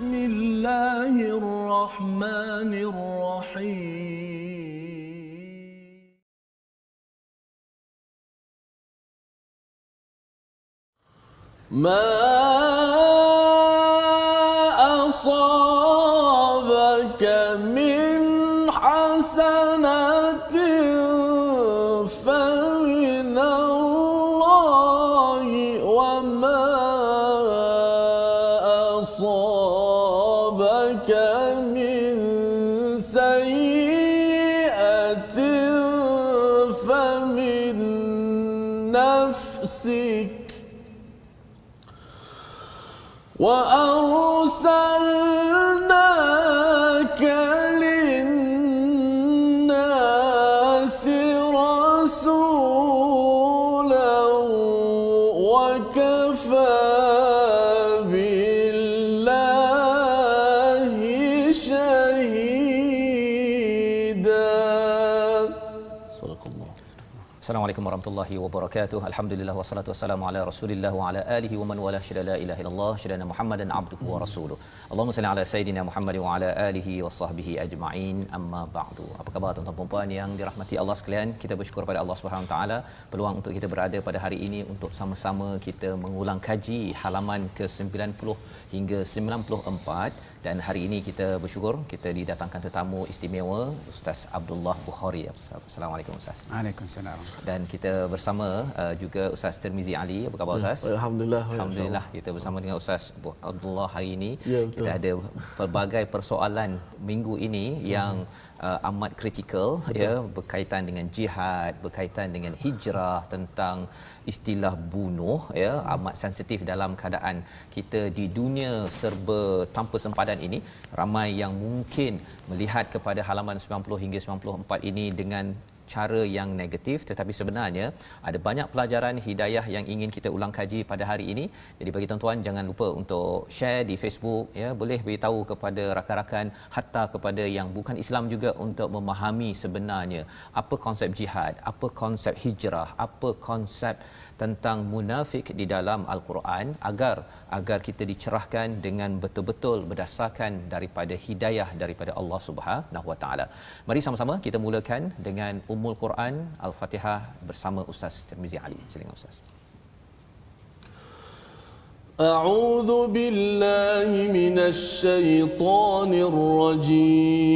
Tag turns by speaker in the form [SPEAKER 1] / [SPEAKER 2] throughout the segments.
[SPEAKER 1] بسم الله الرحمن الرحيم. ما
[SPEAKER 2] Assalamualaikum warahmatullahi wabarakatuh. Alhamdulillah wassalatu wassalamu ala Rasulillah wa ala alihi wa man wala syada la ilaha illallah syada Muhammadan abduhu wa rasuluh. Allahumma salli ala sayidina Muhammad wa ala alihi wa sahbihi ajma'in. Amma ba'du. Apa khabar tuan-tuan dan puan yang dirahmati Allah sekalian? Kita bersyukur pada Allah Subhanahu taala peluang untuk kita berada pada hari ini untuk sama-sama kita mengulang kaji halaman ke-90 hingga 94 dan hari ini kita bersyukur kita didatangkan tetamu istimewa Ustaz Abdullah Bukhari. Assalamualaikum Ustaz.
[SPEAKER 3] Waalaikumsalam.
[SPEAKER 2] Dan kita bersama uh, juga Ustaz Tirmizi Ali. Apa khabar Ustaz?
[SPEAKER 1] Alhamdulillah.
[SPEAKER 2] Alhamdulillah kita bersama dengan Ustaz Abdullah hari ini.
[SPEAKER 1] Ya, betul.
[SPEAKER 2] Kita ada pelbagai persoalan minggu ini yang uh, amat kritikal ya berkaitan dengan jihad, berkaitan dengan hijrah tentang istilah bunuh ya amat sensitif dalam keadaan kita di dunia serba tanpa sempadan ini. Ramai yang mungkin melihat kepada halaman 90 hingga 94 ini dengan cara yang negatif tetapi sebenarnya ada banyak pelajaran hidayah yang ingin kita ulang kaji pada hari ini. Jadi bagi tuan-tuan jangan lupa untuk share di Facebook ya. Boleh beritahu kepada rakan-rakan hatta kepada yang bukan Islam juga untuk memahami sebenarnya apa konsep jihad apa konsep hijrah apa konsep tentang munafik di dalam al-Quran agar agar kita dicerahkan dengan betul-betul berdasarkan daripada hidayah daripada Allah Subhanahu Wa Taala. Mari sama-sama kita mulakan dengan Ummul Quran Al-Fatihah bersama Ustaz Tirmizi Ali. Silakan Ustaz.
[SPEAKER 1] أعوذ بالله من الشيطان الرجيم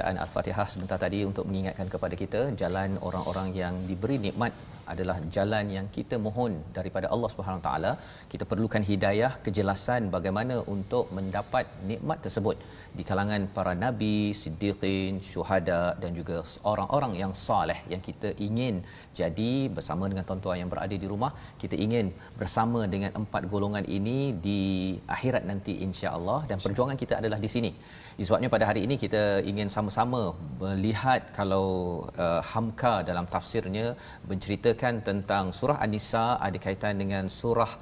[SPEAKER 2] bacaan Al-Fatihah sebentar tadi untuk mengingatkan kepada kita jalan orang-orang yang diberi nikmat adalah jalan yang kita mohon daripada Allah Subhanahu taala. Kita perlukan hidayah, kejelasan bagaimana untuk mendapat nikmat tersebut di kalangan para nabi, siddiqin, syuhada dan juga orang-orang yang soleh yang kita ingin jadi bersama dengan tuan-tuan yang berada di rumah, kita ingin bersama dengan empat golongan ini di akhirat nanti insya-Allah dan perjuangan kita adalah di sini. Sebabnya pada hari ini kita ingin sama-sama melihat kalau uh, Hamka dalam tafsirnya menceritakan tentang surah An-Nisa ada kaitan dengan surah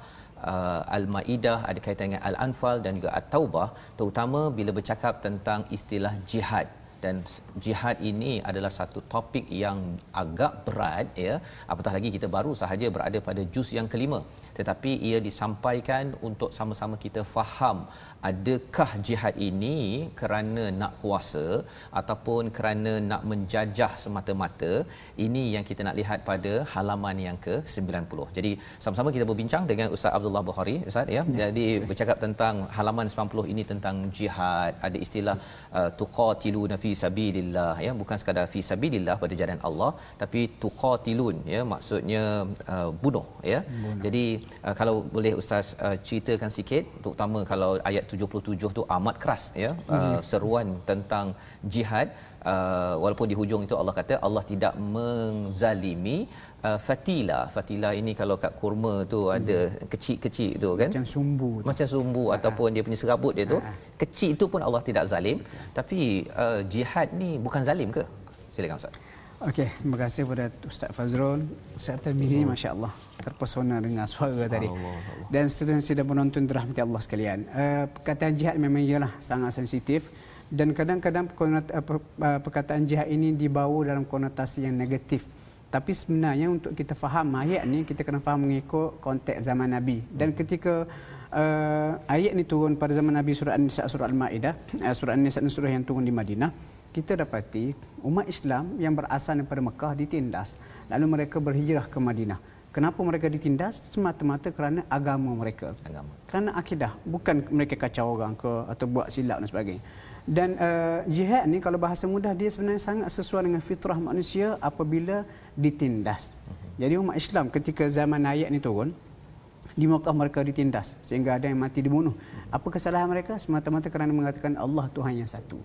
[SPEAKER 2] uh, Al-Maidah ada kaitan dengan Al-Anfal dan juga At-Taubah terutama bila bercakap tentang istilah jihad dan jihad ini adalah satu topik yang agak berat ya. Apatah lagi kita baru sahaja berada pada juz yang kelima. Tetapi ia disampaikan untuk sama-sama kita faham adakah jihad ini kerana nak kuasa ataupun kerana nak menjajah semata-mata. Ini yang kita nak lihat pada halaman yang ke-90 jadi sama-sama kita berbincang dengan Ustaz Abdullah Bukhari Ustaz ya, ya. Jadi saya. bercakap tentang halaman 90 ini tentang jihad. Ada istilah uh, tuqatiluna fi sabilillah ya. Bukan sekadar fi sabilillah pada jalan Allah tapi tuqatilun ya. Maksudnya uh, bunuh ya. Bunuh. jadi uh, kalau boleh ustaz uh, ceritakan sikit terutama kalau ayat 77 tu amat keras ya. Uh, seruan tentang jihad uh, walaupun di hujung itu Allah kata Allah tidak menzalimi uh, fatila fatila ini kalau kat kurma tu hmm. ada kecil-kecil tu kan
[SPEAKER 3] macam sumbu tu.
[SPEAKER 2] macam sumbu ha. ataupun dia punya serabut dia tu ha. kecil itu pun Allah tidak zalim tapi uh, jihad ni bukan zalim ke silakan ustaz
[SPEAKER 3] Okey, terima kasih kepada Ustaz Fazrul. Ustaz Tamizi, hmm. Masya Allah, terpesona dengan suara tadi. Dan seterusnya sudah menonton dirahmati Allah sekalian. Uh, perkataan jihad memang ialah sangat sensitif. Dan kadang-kadang uh, perkataan jihad ini dibawa dalam konotasi yang negatif. Tapi sebenarnya untuk kita faham ayat ni, kita kena faham mengikut konteks zaman Nabi. Dan ketika uh, ayat ni turun pada zaman Nabi surah An-Nisa, surah Al-Ma'idah, uh, surah An-Nisa surah yang turun di Madinah, kita dapati umat Islam yang berasal daripada Mekah ditindas lalu mereka berhijrah ke Madinah kenapa mereka ditindas? Semata-mata kerana agama mereka. Agama. Kerana akidah. Bukan mereka kacau orang ke atau buat silap dan sebagainya. Dan uh, jihad ni kalau bahasa mudah dia sebenarnya sangat sesuai dengan fitrah manusia apabila ditindas. Uh-huh. jadi umat Islam ketika zaman ayat ni turun di Mekah mereka ditindas sehingga ada yang mati dibunuh. Apa kesalahan mereka? Semata-mata kerana mengatakan Allah Tuhan yang satu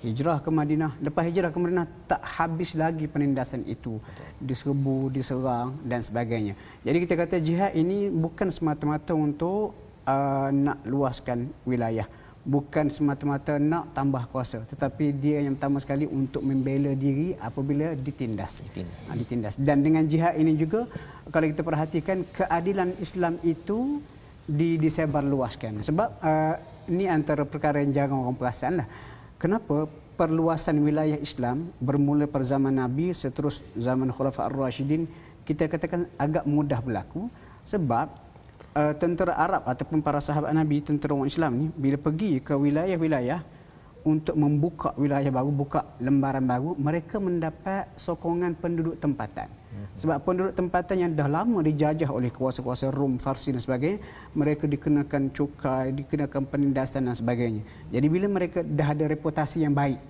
[SPEAKER 3] hijrah ke Madinah. Lepas hijrah ke Madinah tak habis lagi penindasan itu. Diserbu, diserang dan sebagainya. Jadi kita kata jihad ini bukan semata-mata untuk uh, nak luaskan wilayah. Bukan semata-mata nak tambah kuasa. Tetapi dia yang pertama sekali untuk membela diri apabila ditindas. Ditindas. Ha, ditindas. Dan dengan jihad ini juga kalau kita perhatikan keadilan Islam itu disebar luaskan. Sebab uh, ini antara perkara yang jarang orang perasan lah kenapa perluasan wilayah Islam bermula pada zaman Nabi seterus zaman Khulafa Ar-Rashidin kita katakan agak mudah berlaku sebab uh, tentera Arab ataupun para sahabat Nabi tentera orang Islam ni bila pergi ke wilayah-wilayah untuk membuka wilayah baru, buka lembaran baru, mereka mendapat sokongan penduduk tempatan. Sebab penduduk tempatan yang dah lama dijajah oleh kuasa-kuasa Rom, Farsi dan sebagainya, mereka dikenakan cukai, dikenakan penindasan dan sebagainya. Jadi bila mereka dah ada reputasi yang baik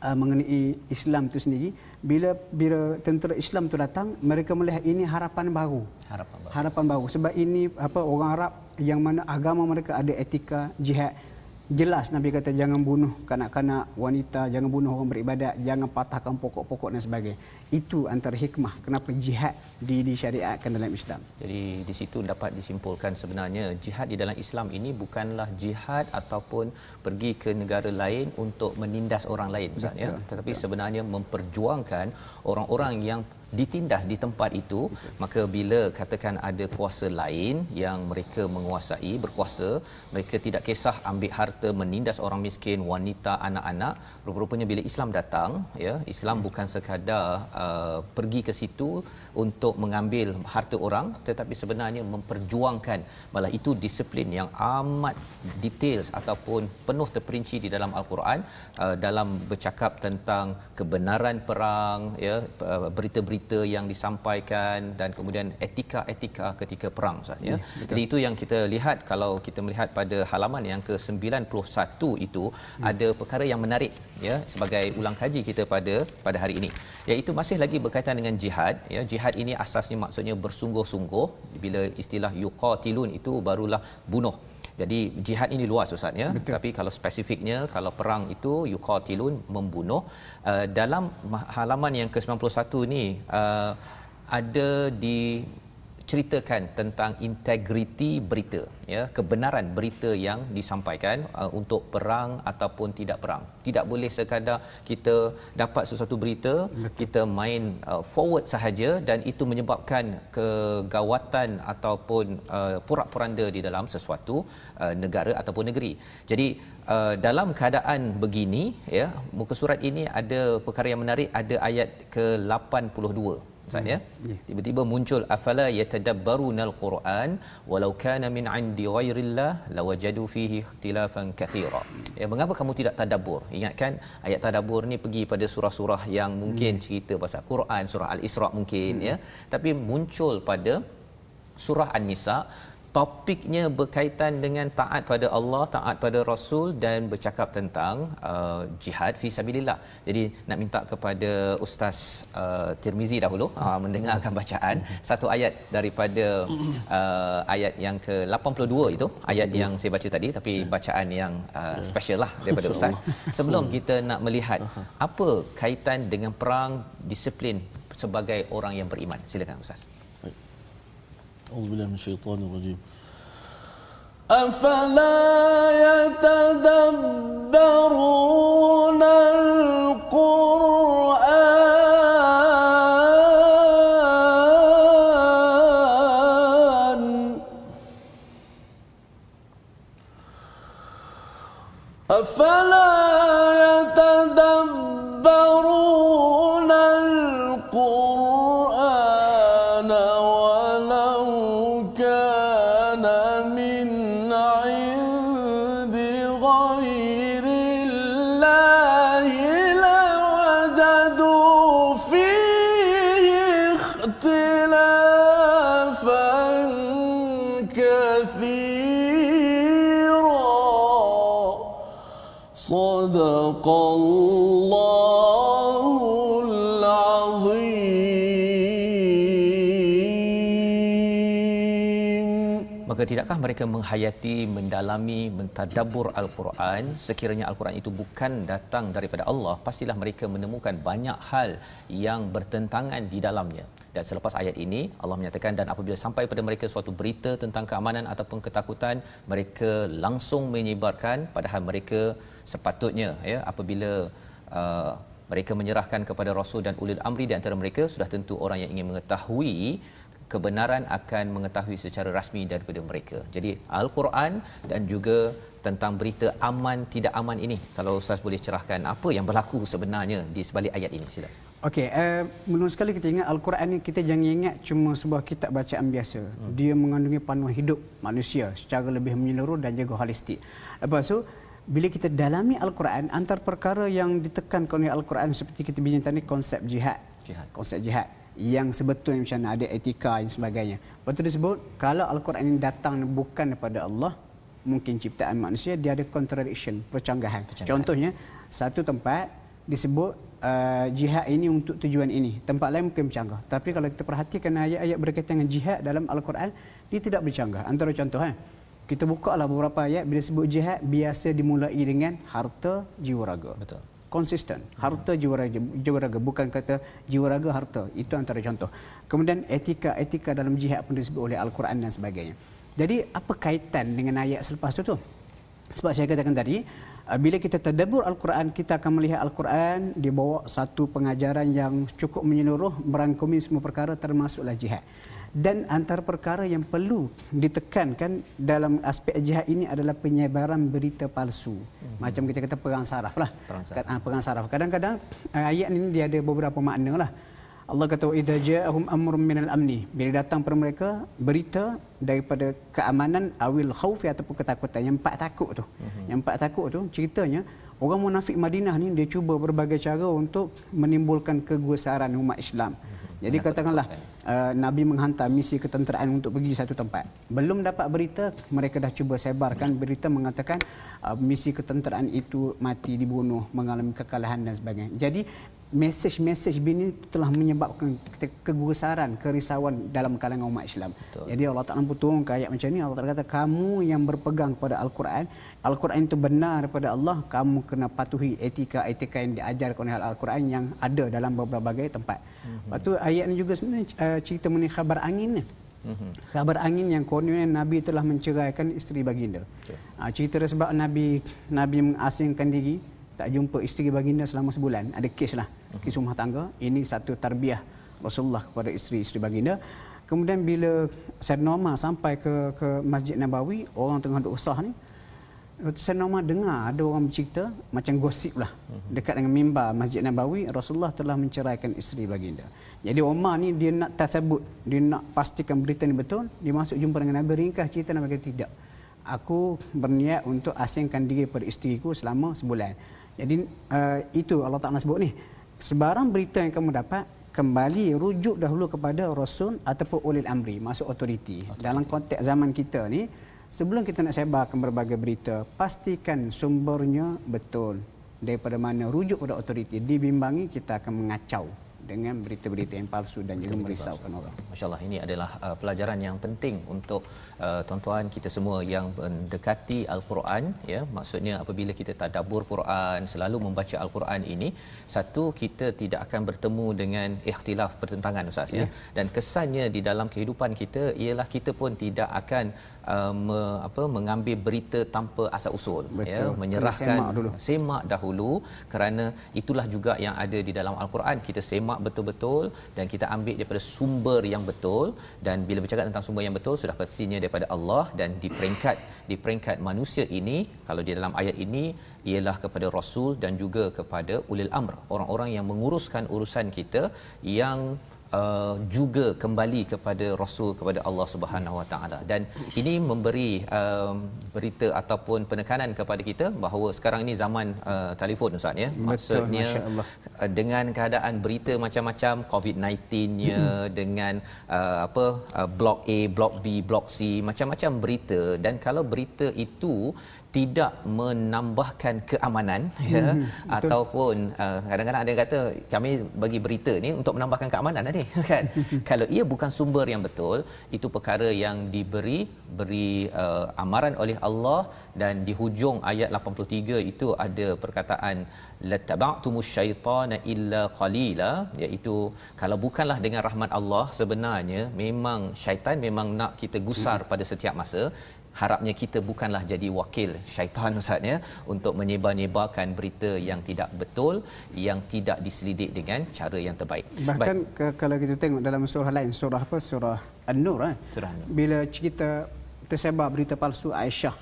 [SPEAKER 3] uh, mengenai Islam itu sendiri, bila bila tentera Islam itu datang, mereka melihat ini harapan baru. Harapan baru. Harapan baru. Sebab ini apa orang Arab yang mana agama mereka ada etika jihad jelas Nabi kata jangan bunuh kanak-kanak wanita jangan bunuh orang beribadat jangan patahkan pokok-pokok dan sebagainya. Itu antara hikmah kenapa jihad di disyariatkan dalam Islam.
[SPEAKER 2] Jadi di situ dapat disimpulkan sebenarnya jihad di dalam Islam ini bukanlah jihad ataupun pergi ke negara lain untuk menindas orang lain Ustaz ya. Tetapi betul. sebenarnya memperjuangkan orang-orang yang ditindas di tempat itu maka bila katakan ada kuasa lain yang mereka menguasai berkuasa mereka tidak kisah ambil harta menindas orang miskin wanita anak-anak rupa-rupanya bila Islam datang ya Islam bukan sekadar uh, pergi ke situ untuk mengambil harta orang tetapi sebenarnya memperjuangkan. Malah itu disiplin yang amat details ataupun penuh terperinci di dalam al-Quran uh, dalam bercakap tentang kebenaran perang ya uh, berita-berita berita yang disampaikan dan kemudian etika-etika ketika perang Ustaz ya. ya Jadi itu yang kita lihat kalau kita melihat pada halaman yang ke-91 itu hmm. ada perkara yang menarik ya sebagai ulang kaji kita pada pada hari ini. Iaitu masih lagi berkaitan dengan jihad ya. Jihad ini asasnya maksudnya bersungguh-sungguh. Bila istilah yuqatilun itu barulah bunuh jadi jihad ini luas ustaz ya. Betul. Tapi kalau spesifiknya kalau perang itu yuqatilun membunuh uh, dalam halaman yang ke-91 ni uh, ada di menceritakan tentang integriti berita ya kebenaran berita yang disampaikan uh, untuk perang ataupun tidak perang. Tidak boleh sekadar kita dapat sesuatu berita kita main uh, forward sahaja dan itu menyebabkan kegawatan ataupun uh, porak-poranda di dalam sesuatu uh, negara ataupun negeri. Jadi uh, dalam keadaan begini ya muka surat ini ada perkara yang menarik ada ayat ke-82 Ustaz ya.
[SPEAKER 3] Yeah.
[SPEAKER 2] Tiba-tiba muncul afala yatadabbarunal Quran walau kana min 'indi ghairillah lawajadu fihi ikhtilafan katsira. Ya mengapa kamu tidak tadabbur? Ingatkan ayat tadabbur ni pergi pada surah-surah yang mungkin hmm. cerita pasal Quran, surah Al-Isra mungkin hmm. ya. Tapi muncul pada surah An-Nisa topiknya berkaitan dengan taat pada Allah, taat pada Rasul dan bercakap tentang uh, jihad fi sabilillah. Jadi nak minta kepada Ustaz uh, Tirmizi dahulu uh, mendengarkan bacaan satu ayat daripada uh, ayat yang ke-82 itu, ayat yang saya baca tadi tapi bacaan yang uh, special lah daripada Ustaz. Sebelum kita nak melihat apa kaitan dengan perang disiplin sebagai orang yang beriman. Silakan Ustaz.
[SPEAKER 1] أعوذ بالله من الشيطان الرجيم. أفلا يتدبرون القرآن؟ أفلا صدق الله العظيم
[SPEAKER 2] Maka tidakkah mereka menghayati, mendalami, mentadabbur Al-Quran sekiranya Al-Quran itu bukan datang daripada Allah, pastilah mereka menemukan banyak hal yang bertentangan di dalamnya. Dan selepas ayat ini Allah menyatakan dan apabila sampai pada mereka suatu berita tentang keamanan ataupun ketakutan, mereka langsung menyebarkan padahal mereka sepatutnya ya apabila uh, mereka menyerahkan kepada rasul dan ulil amri di antara mereka sudah tentu orang yang ingin mengetahui kebenaran akan mengetahui secara rasmi daripada mereka. Jadi Al-Quran dan juga tentang berita aman tidak aman ini kalau ustaz boleh cerahkan apa yang berlaku sebenarnya di sebalik ayat ini sila.
[SPEAKER 3] Okey, uh, menurut sekali kita ingat Al-Quran ni kita jangan ingat cuma sebuah kitab bacaan biasa. Hmm. Dia mengandungi panduan hidup manusia secara lebih menyeluruh dan juga holistik. Lepas tu bila kita dalami Al-Quran antara perkara yang ditekankan oleh Al-Quran seperti kita bincang tadi konsep jihad.
[SPEAKER 2] Jihad.
[SPEAKER 3] Konsep jihad yang sebetulnya macam mana ada etika dan sebagainya. Lepas tu disebut kalau Al-Quran ini datang bukan daripada Allah mungkin ciptaan manusia dia ada contradiction, percanggahan.
[SPEAKER 2] Percanggahan.
[SPEAKER 3] Contohnya satu tempat disebut uh, jihad ini untuk tujuan ini. Tempat lain mungkin bercanggah. Tapi kalau kita perhatikan ayat-ayat berkaitan dengan jihad dalam Al-Quran, dia tidak bercanggah. Antara contoh eh, kita buka lah beberapa ayat bila sebut jihad biasa dimulai dengan harta jiwa raga.
[SPEAKER 2] Betul.
[SPEAKER 3] Konsisten. Harta jiwa raga, jiwa raga bukan kata jiwa raga harta. Itu antara contoh. Kemudian etika-etika dalam jihad pun disebut oleh Al-Quran dan sebagainya. Jadi apa kaitan dengan ayat selepas itu tu? Sebab saya katakan tadi, bila kita tadabbur Al-Quran, kita akan melihat Al-Quran dia bawa satu pengajaran yang cukup menyeluruh, merangkumi semua perkara termasuklah jihad. Dan antara perkara yang perlu ditekankan dalam aspek jihad ini adalah penyebaran berita palsu. Hmm. Macam kita kata perang saraf lah.
[SPEAKER 2] Perang saraf.
[SPEAKER 3] Ah, perang saraf. Kadang-kadang uh, ayat ini dia ada beberapa makna lah. Allah kata idza ja'ahum amrun minal amni bila datang kepada mereka berita daripada keamanan awil khaufi ataupun ketakutan yang empat takut tu. Mm-hmm. Yang empat takut tu ceritanya orang munafik Madinah ni dia cuba berbagai cara untuk menimbulkan kegusaran umat Islam. Mm-hmm. Jadi katakanlah uh, Nabi menghantar misi ketenteraan untuk pergi satu tempat. Belum dapat berita, mereka dah cuba sebarkan berita mengatakan uh, misi ketenteraan itu mati dibunuh, mengalami kekalahan dan sebagainya. Jadi mesej-mesej ini telah menyebabkan ke- kegusaran, kerisauan dalam kalangan umat Islam.
[SPEAKER 2] Betul.
[SPEAKER 3] Jadi Allah Taala pun turun ke ayat macam ni Allah Taala kata kamu yang berpegang kepada Al-Quran, Al-Quran itu benar daripada Allah, kamu kena patuhi etika-etika yang diajarkan oleh Al-Quran yang ada dalam berbagai tempat. Mm-hmm. Lepas tu ayat ni juga sebenarnya uh, cerita mengenai khabar angin ni. Mm-hmm. Kabar angin yang kononnya Nabi telah menceraikan isteri baginda. Okay. Ha, cerita sebab Nabi Nabi mengasingkan diri, tak jumpa isteri baginda selama sebulan. Ada kes lah, kes rumah tangga. Ini satu tarbiyah Rasulullah kepada isteri-isteri baginda. Kemudian bila Sayyidina Umar sampai ke ke Masjid Nabawi, orang tengah duduk usah ni, Sayyidina Umar dengar ada orang bercerita macam gosip lah dekat dengan mimbar Masjid Nabawi Rasulullah telah menceraikan isteri baginda. Jadi Umar ni dia nak tasabut, dia nak pastikan berita ni betul, dia masuk jumpa dengan Nabi ringkas cerita Nabi kata tidak. Aku berniat untuk asingkan diri pada isteriku selama sebulan. Jadi uh, itu Allah Taala sebut ni. Sebarang berita yang kamu dapat kembali rujuk dahulu kepada rasul ataupun ulil amri, masuk otoriti. Dalam konteks zaman kita ni Sebelum kita nak sebarkan berbagai berita, pastikan sumbernya betul. Daripada mana rujuk pada otoriti dibimbangi, kita akan mengacau dengan berita-berita yang palsu dan juga merisaukan orang.
[SPEAKER 2] Masya-Allah ini adalah uh, pelajaran yang penting untuk uh, tuan-tuan kita semua yang mendekati al-Quran ya maksudnya apabila kita tadabbur Quran selalu membaca al-Quran ini satu kita tidak akan bertemu dengan ikhtilaf pertentangan ustaz ya, ya. dan kesannya di dalam kehidupan kita ialah kita pun tidak akan uh, me, apa mengambil berita tanpa asal usul ya, Betul. ya menyerahkan semak dulu. semak dahulu. Kerana itulah juga yang ada di dalam al-Quran. Kita semak semak betul-betul dan kita ambil daripada sumber yang betul. Dan bila bercakap tentang sumber yang betul sudah pastinya daripada Allah. Dan di peringkat di peringkat manusia ini kalau di dalam ayat ini ialah kepada rasul dan juga kepada ulil amr. Orang-orang yang menguruskan urusan kita yang uh, juga kembali kepada rasul kepada Allah Subhanahu Wa Taala. Dan ini memberi um, berita ataupun penekanan kepada kita bahawa sekarang ini zaman uh, telefon ustaz ya. Maksudnya Betul, uh, dengan keadaan berita macam-macam COVID-19-nya hmm. dengan uh, apa uh, blok A, blok B, blok C macam-macam berita. Dan kalau berita itu tidak menambahkan keamanan ya hmm, ataupun uh, kadang-kadang ada yang kata kami bagi berita ni untuk menambahkan keamanan nanti kan? Kalau ia bukan sumber yang betul itu perkara yang diberi beri uh, amaran oleh Allah dan di hujung ayat 83 itu ada perkataan lattaba'tumus syaitana illa qalila iaitu kalau bukanlah dengan rahmat Allah sebenarnya memang syaitan memang nak kita gusar pada setiap masa harapnya kita bukanlah jadi wakil syaitan ustaz ya untuk menyebar-nyebarkan berita yang tidak betul yang tidak diselidik dengan cara yang terbaik.
[SPEAKER 3] Bahkan ke, kalau kita tengok dalam surah lain surah apa? Surah an-nur eh? surah an-nur. Bila cerita tersebar berita palsu Aisyah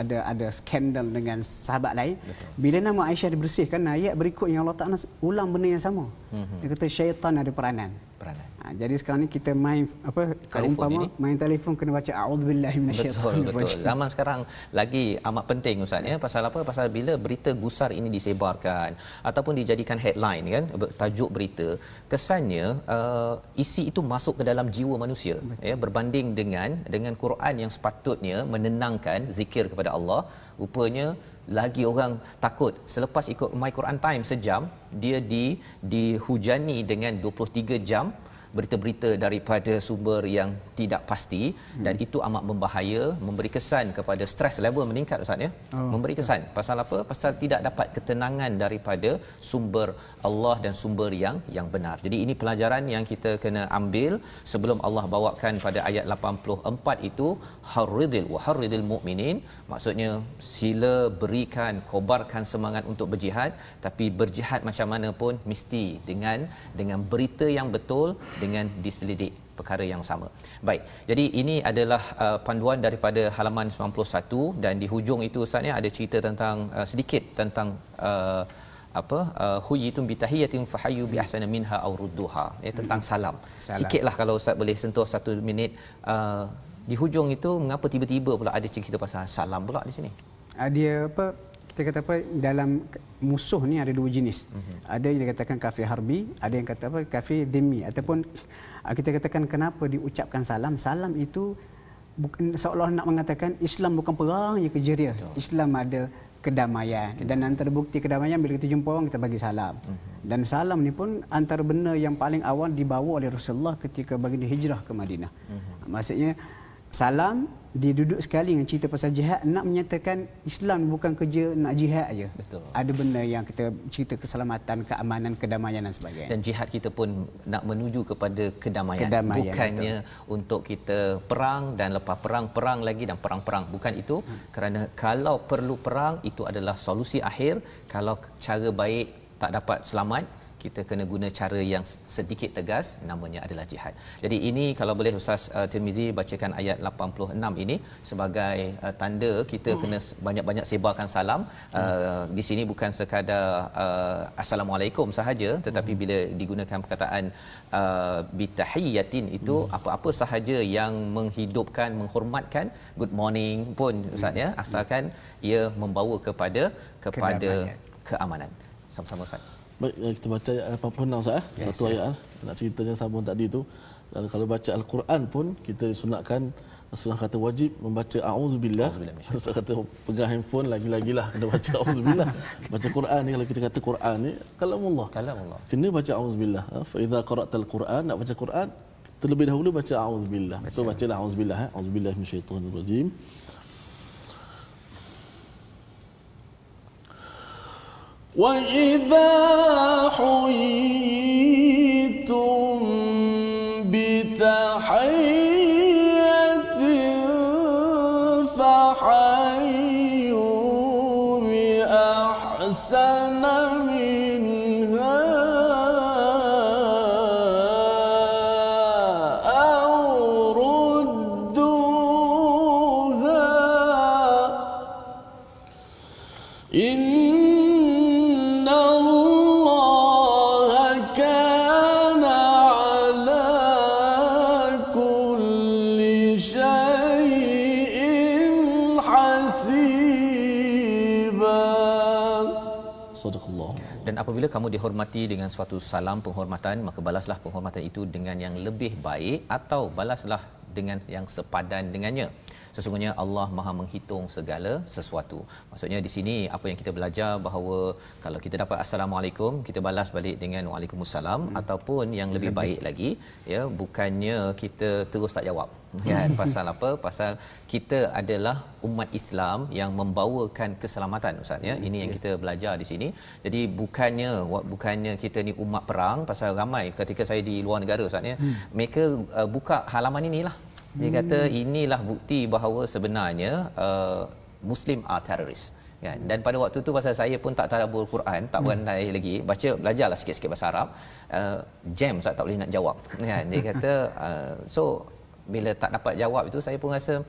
[SPEAKER 3] ada ada skandal dengan sahabat lain. Betul. bila nama Aisyah dibersihkan ayat berikut yang Allah Taala ulang benda yang sama. Mm-hmm. dia kata syaitan ada peranan peranan Ha, jadi sekarang ni kita main apa kalau umpama ini? main telefon kena baca a'udzubillahi minasyaitanir
[SPEAKER 2] betul, betul. Zaman sekarang lagi amat penting ustaz ya pasal apa? Pasal bila berita gusar ini disebarkan ataupun dijadikan headline kan tajuk berita kesannya uh, isi itu masuk ke dalam jiwa manusia betul. ya berbanding dengan dengan Quran yang sepatutnya menenangkan zikir kepada Allah rupanya lagi orang takut selepas ikut My Quran Time sejam dia di dihujani dengan 23 jam berita-berita daripada sumber yang tidak pasti hmm. dan itu amat membahaya memberi kesan kepada stres level meningkat ustaz ya? Oh. memberi kesan. Pasal apa? Pasal tidak dapat ketenangan daripada sumber Allah dan sumber yang yang benar. Jadi ini pelajaran yang kita kena ambil sebelum Allah bawakan pada ayat 84 itu harridil wa harridil mukminin maksudnya sila berikan kobarkan semangat untuk berjihad tapi berjihad macam mana pun mesti dengan dengan berita yang betul dengan diselidik perkara yang sama. Baik. Jadi ini adalah uh, panduan daripada halaman 91 dan di hujung itu ustaz ada cerita tentang uh, sedikit tentang uh, apa uh, huyitum bitahiyatin fahayyu bi ahsana minha aw rudduha ya tentang salam. salam. Sikitlah kalau ustaz boleh sentuh satu minit uh, di hujung itu mengapa tiba-tiba pula ada cerita pasal salam pula di sini?
[SPEAKER 3] Uh, dia apa kita kata apa dalam musuh ni ada dua jenis. Mm-hmm. Ada yang dikatakan kafir harbi, ada yang kata apa kafir dhimmi ataupun ah, kita katakan kenapa diucapkan salam? Salam itu bukan seolah nak mengatakan Islam bukan perang yang kejeria. Islam ada kedamaian okay. dan antara bukti kedamaian bila kita jumpa orang kita bagi salam. Mm-hmm. Dan salam ni pun antara benda yang paling awal dibawa oleh Rasulullah ketika baginda hijrah ke Madinah. Mm-hmm. Maksudnya salam dia duduk sekali dengan cerita pasal jihad nak menyatakan Islam bukan kerja nak jihad aja.
[SPEAKER 2] Betul.
[SPEAKER 3] Ada benda yang kita cerita keselamatan, keamanan, kedamaian dan sebagainya.
[SPEAKER 2] dan jihad kita pun nak menuju kepada kedamaian,
[SPEAKER 3] Kedamaian,
[SPEAKER 2] bukannya untuk kita perang dan lepas perang perang lagi dan perang-perang bukan itu
[SPEAKER 3] Hmm.
[SPEAKER 2] kerana kalau perlu perang itu adalah solusi akhir kalau cara baik tak dapat selamat kita kena guna cara yang sedikit tegas namanya adalah jihad. Jadi ini kalau boleh Ustaz uh, Tirmizi bacakan ayat 86 ini sebagai uh, tanda kita kena s- banyak-banyak sebarkan salam. Uh, di sini bukan sekadar uh, assalamualaikum sahaja tetapi bila digunakan perkataan uh, bitahiyatin itu apa-apa sahaja yang menghidupkan menghormatkan good morning pun Ustaz ya asalkan ia membawa kepada kepada keamanan. Sama-sama Ustaz.
[SPEAKER 1] Baik, eh, kita baca ayat 86 Ustaz. Eh? Satu ayat. eh. Nak ceritanya sambung tadi tu. Kalau, kalau baca Al-Quran pun, kita disunatkan setengah kata wajib membaca. A'udzubillah Ustaz kata pegang handphone lagi-lagi lah kena baca A'udzubillah. baca Quran ni kalau kita kata Quran ni, kalamullah.
[SPEAKER 2] Kalamullah.
[SPEAKER 1] Kena baca A'udzubillah. Ha? Fa idza qara'tal Quran, nak baca Quran, terlebih dahulu baca A'udzubillah. So bacalah A'udzubillah. Eh? A'udzubillah minasyaitonirrajim. وإذا حييتم
[SPEAKER 2] apabila kamu dihormati dengan suatu salam penghormatan, maka balaslah penghormatan itu dengan yang lebih baik atau balaslah dengan yang sepadan dengannya. Sesungguhnya Allah Maha menghitung segala sesuatu. Maksudnya di sini apa yang kita belajar bahawa kalau kita dapat assalamualaikum, kita balas balik dengan waalaikumsalam hmm. ataupun yang lebih baik lagi, ya, bukannya kita terus tak jawab. Kan pasal apa? Pasal kita adalah umat Islam yang membawakan keselamatan Ustaz ya. Ini yang kita belajar di sini. Jadi bukannya bukannya kita ni umat perang pasal ramai ketika saya di luar negara Ustaz ya. Mereka uh, buka halaman inilah. Dia kata inilah bukti bahawa sebenarnya uh, Muslim are terrorist. Kan? Dan pada waktu tu pasal saya pun tak tadabbur Quran, tak pandai lagi, baca belajarlah sikit-sikit bahasa Arab. Uh, jam Ustaz tak boleh nak jawab. Kan? Dia kata uh, so bila tak dapat jawab itu saya pun rasa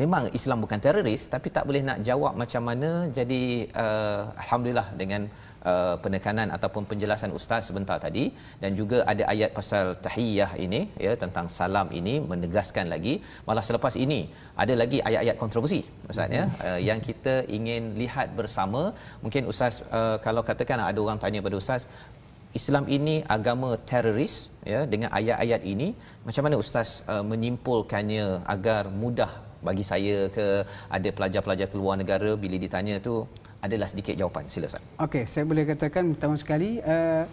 [SPEAKER 2] memang Islam bukan teroris tapi tak boleh nak jawab macam mana jadi uh, alhamdulillah dengan uh, penekanan ataupun penjelasan ustaz sebentar tadi. Dan juga ada ayat pasal tahiyah ini ya tentang salam ini menegaskan lagi. Malah selepas ini ada lagi ayat-ayat kontroversi ustaz ya. Uh, yang kita ingin lihat bersama. Mungkin ustaz uh, kalau katakan ada orang tanya pada ustaz Islam ini agama teroris ya dengan ayat-ayat ini macam mana ustaz uh, menyimpulkannya agar mudah bagi saya ke ada pelajar-pelajar keluar negara bila ditanya tu adalah sedikit jawapan sila ustaz
[SPEAKER 3] Okey, saya boleh katakan pertama sekali uh,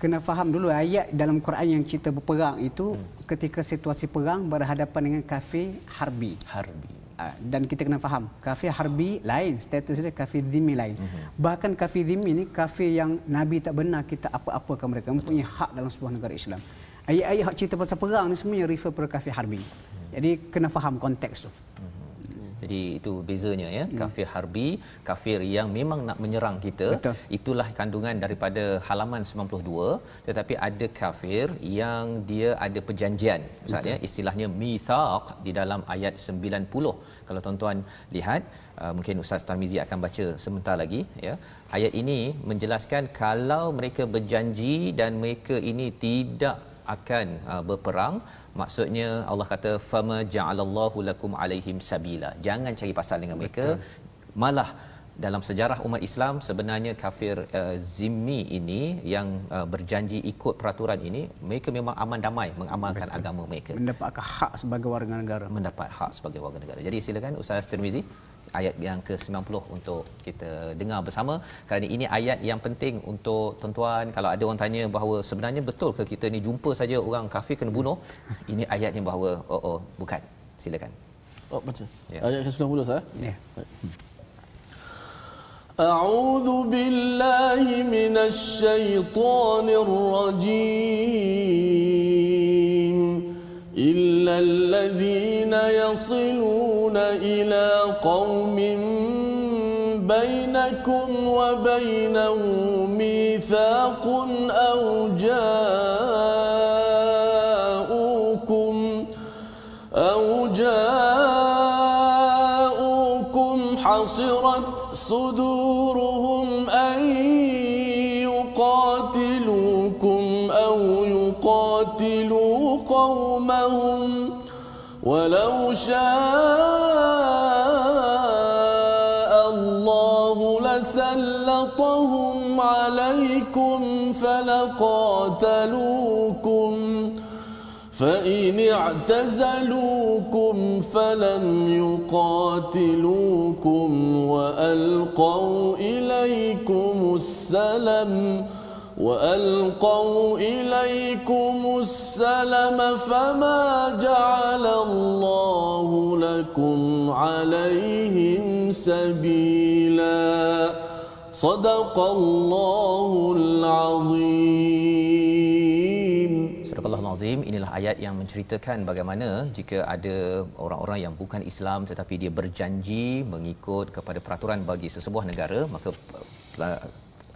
[SPEAKER 3] kena faham dulu ayat dalam Quran yang cerita berperang itu hmm. ketika situasi perang berhadapan dengan kafir harbi.
[SPEAKER 2] harbi
[SPEAKER 3] Ah, dan kita kena faham kafir harbi lain status dia kafir zimmi lain mm-hmm. bahkan kafir zimmi ni kafir yang nabi tak benar kita apa-apakan mereka mempunyai hak dalam sebuah negara Islam ayat-ayat hak cerita pasal perang ni semuanya refer pada kafir harbi jadi kena faham konteks tu
[SPEAKER 2] Jadi itu bezanya ya, kafir harbi, kafir yang memang nak menyerang kita.
[SPEAKER 3] Betul.
[SPEAKER 2] Itulah kandungan daripada halaman 92, tetapi ada kafir yang dia ada perjanjian. Ustaz ya, istilahnya mithaq di dalam ayat 90. Kalau tuan-tuan lihat, uh, mungkin Ustaz Tarmizi akan baca sebentar lagi ya. Ayat ini menjelaskan kalau mereka berjanji dan mereka ini tidak akan uh, berperang maksudnya Allah kata fama ja'alallahu lakum alaihim sabila jangan cari pasal dengan mereka Betul. malah dalam sejarah umat Islam sebenarnya kafir uh, zimmi ini yang uh, berjanji ikut peraturan ini mereka memang aman damai mengamalkan Betul. agama mereka
[SPEAKER 3] mendapatkan hak sebagai warga negara
[SPEAKER 2] mendapat hak sebagai warga negara. Jadi silakan Ustaz Tirmizi ayat yang ke-90 untuk kita dengar bersama kerana ini ayat yang penting untuk tuan-tuan kalau ada orang tanya bahawa sebenarnya betul ke kita ni jumpa saja orang kafir kena bunuh ini ayatnya bahawa oh oh bukan Silakan.
[SPEAKER 1] Oh, baca.
[SPEAKER 2] Ya.
[SPEAKER 1] Ayat ke-90 Ustaz.
[SPEAKER 3] Ya.
[SPEAKER 1] أعوذ بالله من الشيطان الرجيم إلا الذين يصلون إلى بينكم وبينه ميثاق. فإن اعتزلوكم فلم يقاتلوكم وألقوا إليكم السلم وألقوا إليكم السلم فما جعل الله لكم عليهم سبيلا صدق الله العظيم
[SPEAKER 2] ayat yang menceritakan bagaimana jika ada orang-orang yang bukan Islam tetapi dia berjanji mengikut kepada peraturan bagi sesebuah negara maka uh,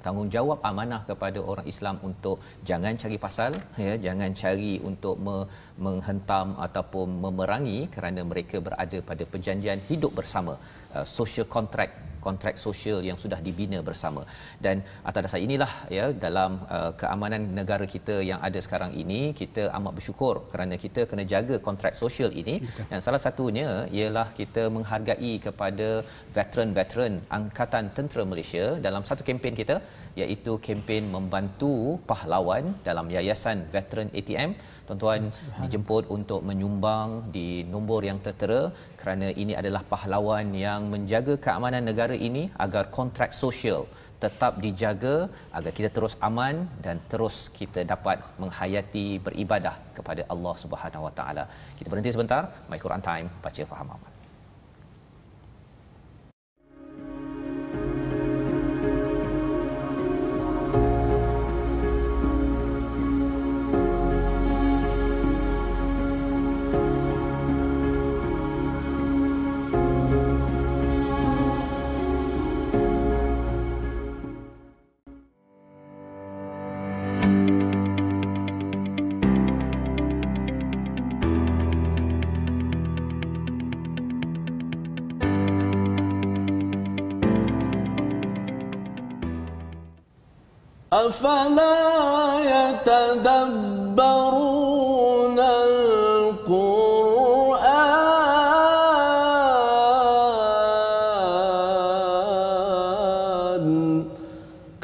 [SPEAKER 2] tanggungjawab amanah kepada orang Islam untuk jangan cari pasal ya jangan cari untuk me- menghentam ataupun memerangi kerana mereka berada pada perjanjian hidup bersama uh, social contract kontrak sosial yang sudah dibina bersama. Dan atas dasar inilah ya dalam uh, keamanan negara kita yang ada sekarang ini kita amat bersyukur kerana kita kena jaga kontrak sosial ini. Dan salah satunya ialah kita menghargai kepada veteran-veteran angkatan tentera Malaysia dalam satu kempen kita iaitu kempen membantu pahlawan dalam yayasan veteran ATM tuan-tuan dijemput untuk menyumbang di nombor yang tertera kerana ini adalah pahlawan yang menjaga keamanan negara ini agar kontrak sosial tetap dijaga agar kita terus aman dan terus kita dapat menghayati beribadah kepada Allah Subhanahu Wa Taala. Kita berhenti sebentar, My Quran Time, baca faham amal.
[SPEAKER 1] أفلا يتدبرون؟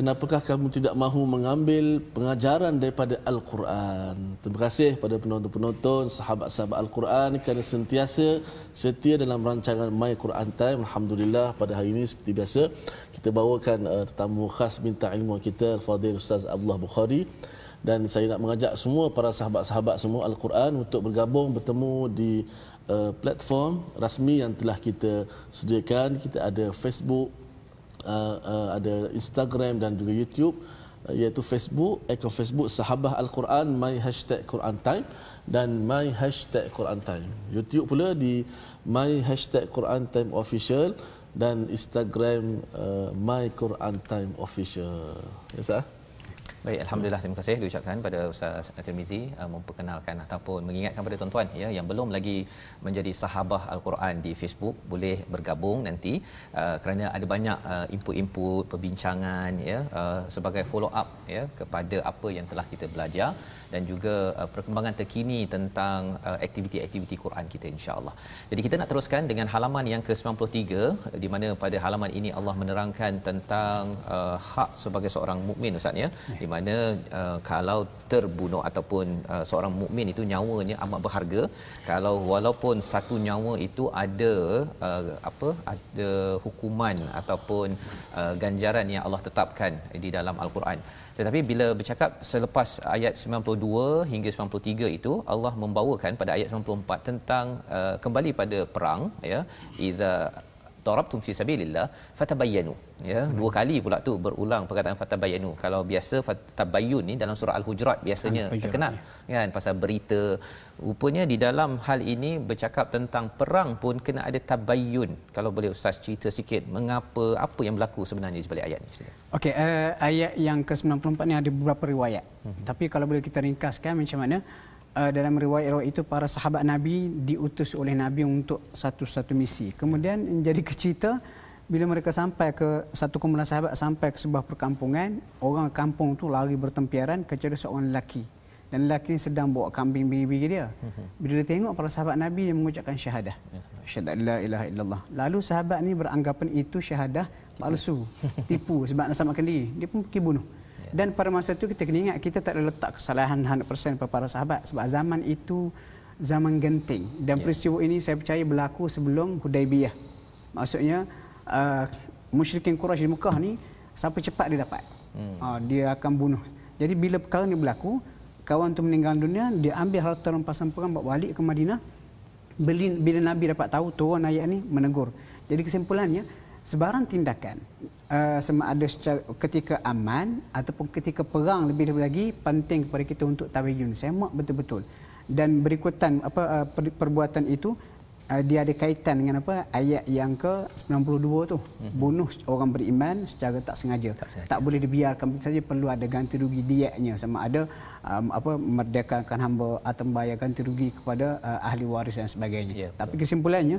[SPEAKER 1] Kenapakah kamu tidak mahu mengambil pengajaran daripada Al-Quran? Terima kasih pada penonton-penonton, sahabat-sahabat Al-Quran kerana sentiasa setia dalam rancangan My Quran Time. Alhamdulillah pada hari ini seperti biasa kita bawakan uh, tetamu khas minta ilmu kita Al-Fadhil Ustaz Abdullah Bukhari dan saya nak mengajak semua para sahabat-sahabat semua Al-Quran untuk bergabung bertemu di uh, platform rasmi yang telah kita sediakan. Kita ada Facebook, uh, uh, ada Instagram dan juga YouTube uh, iaitu Facebook, akaun Facebook Sahabah Al-Quran my hashtag Quran Time dan my hashtag Quran Time. YouTube pula di my hashtag Quran Time Official dan Instagram uh, my Quran Time Official. Ya sah?
[SPEAKER 2] Baik, alhamdulillah terima kasih diucapkan pada Ustaz Tirmizi uh, memperkenalkan ataupun mengingatkan pada tuan-tuan ya yang belum lagi menjadi sahabah Al-Quran di Facebook boleh bergabung nanti. Uh, kerana ada banyak uh, input-input perbincangan ya uh, sebagai follow up ya kepada apa yang telah kita belajar dan juga uh, perkembangan terkini tentang uh, aktiviti-aktiviti Quran kita insya-Allah. Jadi kita nak teruskan dengan halaman yang ke-93 di mana pada halaman ini Allah menerangkan tentang uh, hak sebagai seorang mukmin Ustaz ya. Di mana uh, kalau terbunuh ataupun uh, seorang mukmin itu nyawanya amat berharga kalau walaupun satu nyawa itu ada uh, apa ada hukuman ataupun uh, ganjaran yang Allah tetapkan di dalam al-Quran tetapi bila bercakap selepas ayat 92 hingga 93 itu Allah membawakan pada ayat 94 tentang uh, kembali pada perang ya. Iza darabtum fi sabilillah fatabayyanu. Ya hmm. dua kali pula tu berulang perkataan fatabayyanu. Kalau biasa fatabayyun ni dalam surah al-hujurat biasanya al-hujurat, terkenal ya. kan? Pasal berita. Rupanya di dalam hal ini bercakap tentang perang pun kena ada tabayyun. Kalau boleh ustaz cerita sikit mengapa apa yang berlaku sebenarnya di sebalik ayat ni
[SPEAKER 3] okey uh, ayat yang ke-94 ni ada beberapa riwayat. Hmm. tapi kalau boleh kita ringkaskan macam mana uh, dalam riwayat-riwayat itu para sahabat Nabi diutus oleh Nabi untuk satu-satu misi. Kemudian jadi kecerita bila mereka sampai ke satu kumpulan sahabat sampai ke sebuah perkampungan, orang kampung tu lari bertempiaran kecuali seorang lelaki. Dan lelaki ini sedang bawa kambing bigi-bigi dia. Bila dia tengok para sahabat Nabi yang mengucapkan syahadah. Syahadah la ilaha illallah. Lalu sahabat ni beranggapan itu syahadah palsu, tipu sebab nak selamatkan diri. Dia pun pergi bunuh. Dan pada masa itu kita kena ingat kita tak ada letak kesalahan 100% kepada para sahabat sebab zaman itu zaman genting dan yeah. peristiwa ini saya percaya berlaku sebelum Hudaibiyah. Maksudnya uh, musyrikin Quraisy di Mekah ni siapa cepat dia dapat. Hmm. Uh, dia akan bunuh. Jadi bila perkara ini berlaku, kawan tu meninggal dunia, dia ambil harta rampasan perang bawa balik ke Madinah. Bila, bila Nabi dapat tahu turun ayat ni menegur. Jadi kesimpulannya sebarang tindakan uh, sama ada secara, ketika aman ataupun ketika perang lebih lagi penting kepada kita untuk tabayyun semak betul-betul. Dan berikutan apa uh, perbuatan itu uh, dia ada kaitan dengan apa ayat yang ke 92 tu. Mm-hmm. bunuh orang beriman secara tak sengaja. tak sengaja. Tak boleh dibiarkan. Saja perlu ada ganti rugi dietnya. Sama ada um, apa merdekakan hamba atau membayar ganti rugi kepada uh, ahli waris dan sebagainya. Yeah, tapi kesimpulannya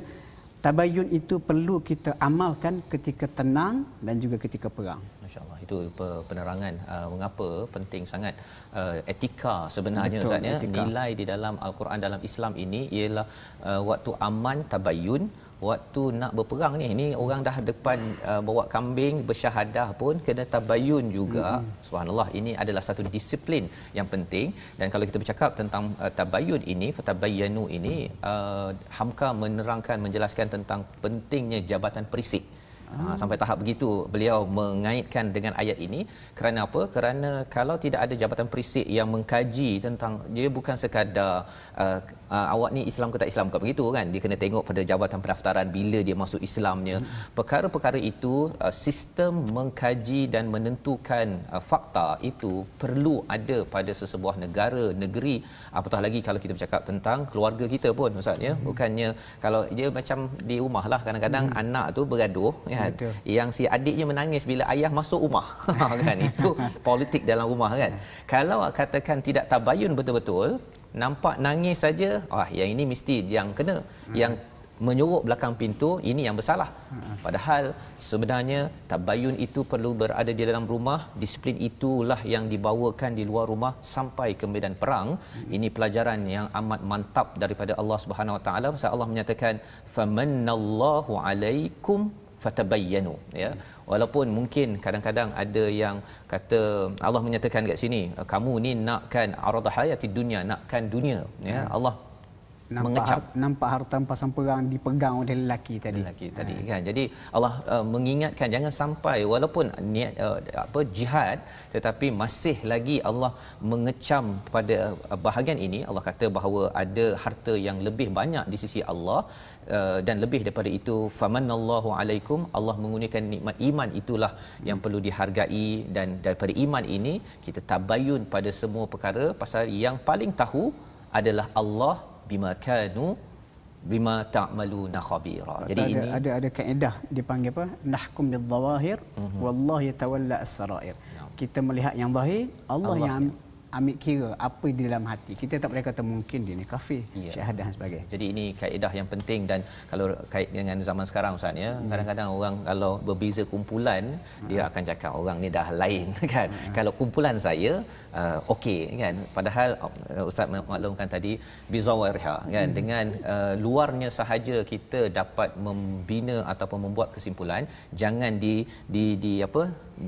[SPEAKER 3] tabayun itu perlu kita amalkan ketika tenang dan juga ketika perang.
[SPEAKER 2] Masya-Allah. Itu penerangan uh, mengapa penting sangat uh, etika sebenarnya Ustaz ya. Nilai di dalam al-Quran dalam Islam ini ialah uh, waktu aman tabayun waktu nak berperang ni ini orang dah depan uh, bawa kambing bersyahadah pun kena tabayun juga. Mm-hmm. subhanallah ini adalah satu disiplin yang penting. Dan kalau kita bercakap tentang uh, tabayun ini fatabayyanu ini uh, hamka menerangkan menjelaskan tentang pentingnya jabatan perisik. Ha, sampai tahap begitu beliau mengaitkan dengan ayat ini. Kerana apa? Kerana kalau tidak ada jabatan perisik yang mengkaji tentang dia bukan sekadar uh, uh, awak ni Islam ke tak Islam ke begitu kan? Dia kena tengok pada jabatan pendaftaran bila dia masuk Islamnya. Perkara-perkara itu uh, sistem mengkaji dan menentukan uh, fakta itu perlu ada pada sesebuah negara, negeri apatah lagi kalau kita bercakap tentang keluarga kita pun Ustaz ya. Bukannya kalau dia macam di rumah lah kadang-kadang hmm. anak tu bergaduh ya kan Betul. yang si adiknya menangis bila ayah masuk rumah kan itu politik dalam rumah kan kalau katakan tidak tabayun betul-betul nampak nangis saja wah yang ini mesti yang kena. Hmm. yang menyuruh belakang pintu ini yang bersalah. Padahal sebenarnya tabayun itu perlu berada di dalam rumah. Disiplin itulah yang dibawakan di luar rumah sampai ke medan perang. Ini pelajaran yang amat mantap daripada Allah Subhanahu Wa Taala. Pasal Allah menyatakan famanallahu alaikum fatabayyanu ya walaupun mungkin kadang-kadang ada yang kata Allah menyatakan kat sini kamu ni nakkan arad hayati dunia nakkan dunia ya. Allah
[SPEAKER 3] nampak mengecap. nampak harta pasang perang dipegang oleh lelaki tadi.
[SPEAKER 2] Lelaki tadi ha. kan? Jadi Allah uh, mengingatkan jangan sampai walaupun niat uh, apa jihad tetapi masih lagi Allah mengecam pada uh, bahagian ini. Allah kata bahawa ada harta yang lebih banyak di sisi Allah uh, dan lebih daripada itu famanallahu alaikum Allah menggunakan nikmat iman itulah yang perlu dihargai. Dan daripada iman ini kita tabayun pada semua perkara. Pasal yang paling tahu adalah Allah bima kanu bima ta'maluna khabira.
[SPEAKER 3] Jadi ada, ini ada ada kaedah dipanggil apa? Nahkum bil zawahir uh-huh. wallahu yatawalla as-sarair. No. Kita melihat yang zahir, Allah, Allah yang ambil kira apa di dalam hati. Kita tak boleh kata mungkin dia ni kafir, ya. syahadah dan sebagainya.
[SPEAKER 2] Jadi ini kaedah yang penting dan kalau kait dengan zaman sekarang Ustaz ya, hmm. kadang-kadang orang kalau berbeza kumpulan hmm. dia akan cakap orang ni dah lain kan. Hmm. Kalau kumpulan saya uh, okey kan. Padahal uh, Ustaz maklumkan tadi bizawariha kan hmm. dengan uh, luarnya sahaja kita dapat membina ataupun membuat kesimpulan jangan di di di apa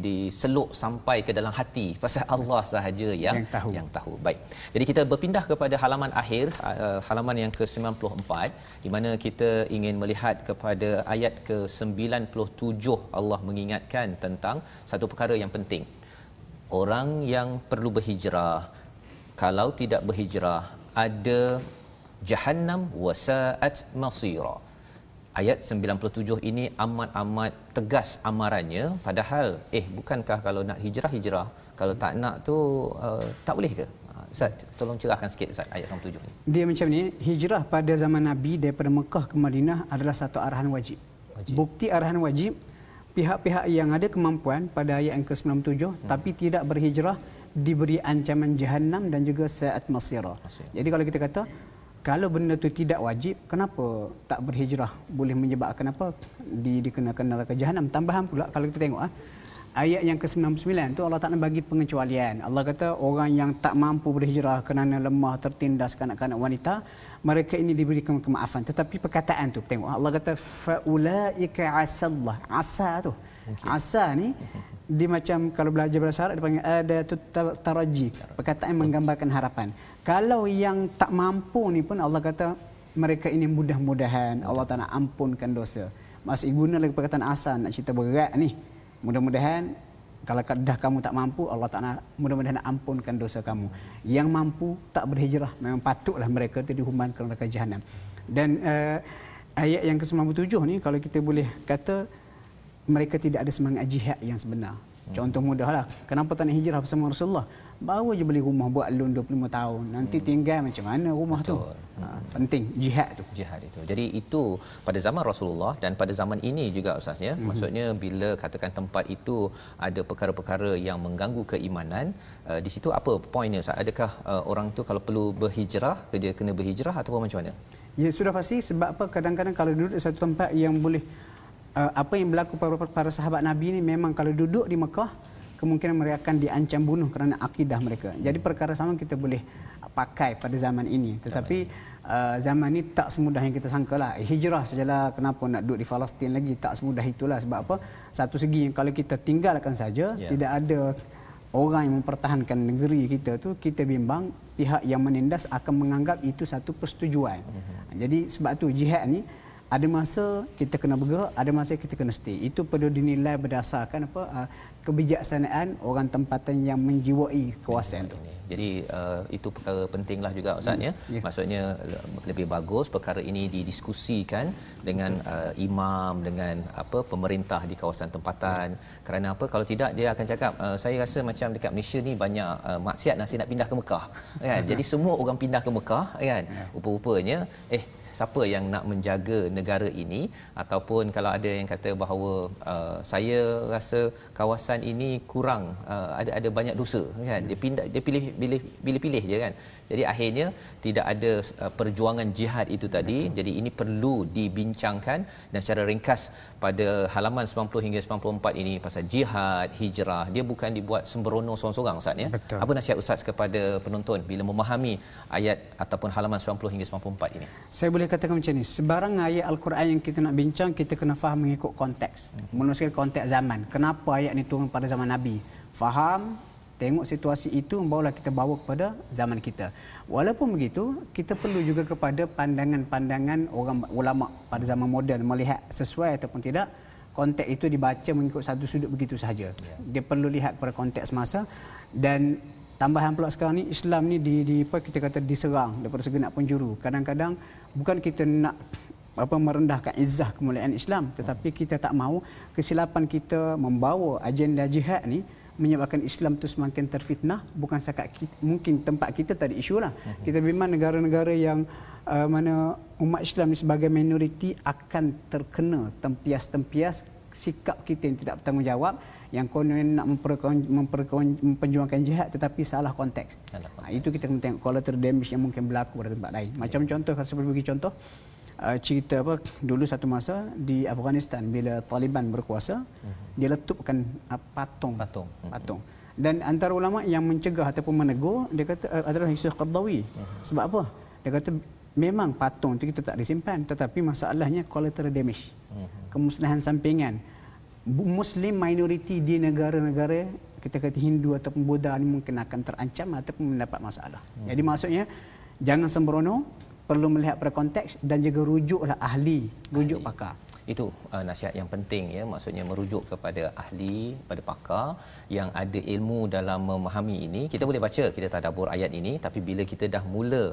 [SPEAKER 2] diseluk sampai ke dalam hati pasal Allah sahaja yang yang tahu. yang tahu. Baik. Jadi kita berpindah kepada halaman akhir uh, halaman yang ke-94 di mana kita ingin melihat kepada ayat ke-97 Allah mengingatkan tentang satu perkara yang penting. Orang yang perlu berhijrah kalau tidak berhijrah ada jahannam wasaat masira ayat 97 ini amat-amat tegas amarannya padahal eh bukankah kalau nak hijrah hijrah kalau tak nak tu uh, tak boleh ke uh, Ustaz tolong cerahkan sikit Ustaz ayat 97 ni
[SPEAKER 3] dia macam ni hijrah pada zaman Nabi daripada Mekah ke Madinah adalah satu arahan wajib, wajib. bukti arahan wajib pihak-pihak yang ada kemampuan pada ayat yang ke-97 hmm. tapi tidak berhijrah diberi ancaman jahanam dan juga saat masira. Jadi kalau kita kata kalau benda itu tidak wajib, kenapa tak berhijrah boleh menyebabkan apa? Di, dikenakan neraka jahanam. Tambahan pula kalau kita tengok ah, ayat yang ke-99 tu Allah Taala bagi pengecualian. Allah kata orang yang tak mampu berhijrah kerana lemah, tertindas kanak-kanak wanita, mereka ini diberikan kemaafan. Tetapi perkataan tu tengok Allah kata faulaika asallah. Asa tu. Okay. Asa ni di macam kalau belajar bahasa Arab dipanggil ada tu taraji. Perkataan menggambarkan harapan. Kalau yang tak mampu ni pun Allah kata mereka ini mudah-mudahan Allah Taala ampunkan dosa. Masih guna lagi perkataan asal nak cerita berat ni. Mudah-mudahan kalau dah kamu tak mampu Allah Taala mudah-mudahan ampunkan dosa kamu. Yang mampu tak berhijrah memang patutlah mereka itu dihukuman ke neraka jahanam. Dan uh, ayat yang ke-97 ni kalau kita boleh kata mereka tidak ada semangat jihad yang sebenar. Contoh mudahlah. Kenapa tak nak hijrah bersama Rasulullah? Baru je beli rumah buat loan 25 tahun. Nanti hmm. tinggal macam mana rumah Betul. tu? Ha, penting jihad tu.
[SPEAKER 2] Jihad itu. Jadi itu pada zaman Rasulullah dan pada zaman ini juga ustaz ya. Hmm. Maksudnya bila katakan tempat itu ada perkara-perkara yang mengganggu keimanan, uh, di situ apa poinnya ustaz? Adakah uh, orang tu kalau perlu berhijrah, dia kena berhijrah ataupun macam mana?
[SPEAKER 3] Ya sudah pasti sebab apa kadang-kadang kalau duduk di satu tempat yang boleh uh, apa yang berlaku para, para sahabat Nabi ini memang kalau duduk di Mekah kemungkinan mereka akan diancam bunuh kerana akidah mereka. Jadi perkara sama kita boleh pakai pada zaman ini. Tetapi uh, zaman ini tak semudah yang kita sangka lah. Eh, hijrah sajalah kenapa nak duduk di Palestin lagi. Tak semudah itulah. Sebab apa? Satu segi kalau kita tinggalkan saja, yeah. tidak ada orang yang mempertahankan negeri kita tu kita bimbang pihak yang menindas akan menganggap itu satu persetujuan. Uh-huh. Jadi sebab tu jihad ni ada masa kita kena bergerak, ada masa kita kena stay. Itu perlu dinilai berdasarkan apa uh, kebijaksanaan orang tempatan yang menjiwai kawasan itu.
[SPEAKER 2] Jadi uh, itu perkara pentinglah juga Ustaz ya. Hmm, yeah. Maksudnya lebih bagus perkara ini didiskusikan dengan uh, imam dengan apa pemerintah di kawasan tempatan. Yeah. Kerana apa kalau tidak dia akan cakap uh, saya rasa macam dekat Malaysia ni banyak uh, maksiat nasi nak pindah ke Mekah. Kan? Jadi semua orang pindah ke Mekah kan. Yeah. Rupa-rupanya eh siapa yang nak menjaga negara ini ataupun kalau ada yang kata bahawa uh, saya rasa kawasan ini kurang uh, ada ada banyak dosa kan? Dia pindah dia pilih pilih pilih pilih je kan? Jadi akhirnya tidak ada uh, perjuangan jihad itu tadi. Betul. jadi ini perlu dibincangkan dan secara ringkas pada halaman 90 hingga 94 ini pasal jihad hijrah. Dia bukan dibuat sembrono seorang-seorang ustaz ya? Betul. apa nasihat ustaz kepada penonton bila memahami ayat ataupun halaman 90 hingga 94 ini?
[SPEAKER 3] Saya boleh boleh katakan macam ni sebarang ayat al-Quran yang kita nak bincang kita kena faham mengikut konteks. Menurut konteks zaman. Kenapa ayat ni turun pada zaman nabi? Faham tengok situasi itu barulah kita bawa kepada zaman kita. Walaupun begitu kita perlu juga kepada pandangan-pandangan orang ulama pada zaman moden melihat sesuai ataupun tidak konteks itu dibaca mengikut satu sudut begitu sahaja. Ya. dia perlu lihat pada konteks masa. Dan tambahan pula sekarang ni Islam ni di, di apa kita kata diserang daripada segenap penjuru. Kadang-kadang bukan kita nak apa merendahkan izah kemuliaan Islam tetapi kita tak mahu kesilapan kita membawa agenda jihad ni menyebabkan Islam tu semakin terfitnah. Bukan sekat kita, mungkin tempat kita tadi isu lah. Mhm. kita memang negara-negara yang uh, mana umat Islam ni sebagai minoriti akan terkena tempias-tempias sikap kita yang tidak bertanggungjawab yang konon nak memperjuangkan jihad tetapi salah konteks. Salah konteks. Ha, itu kita kena tengok collateral damage yang mungkin berlaku pada tempat lain. Macam yeah. contoh kalau saya bagi contoh uh, cerita apa dulu satu masa di Afghanistan bila Taliban berkuasa uh-huh. dia letupkan uh, patung
[SPEAKER 2] patung
[SPEAKER 3] uh-huh. patung dan antara ulama yang mencegah ataupun menegur dia kata uh, adalah Yusuf Qardawi. Uh-huh. Sebab apa? Dia kata memang patung itu kita tak disimpan tetapi masalahnya collateral damage. Uh-huh. Kemusnahan sampingan Muslim minoriti di negara-negara kita kata Hindu ataupun Buddha ini mungkin akan terancam ataupun mendapat masalah. Hmm. Jadi maksudnya jangan sembrono, perlu melihat pada konteks dan juga rujuklah ahli, rujuk ahli. pakar
[SPEAKER 2] itu uh, nasihat yang penting ya. Maksudnya merujuk kepada ahli pada pakar yang ada ilmu dalam memahami ini. Kita boleh baca kita tadabbur ayat ini tapi bila kita dah mula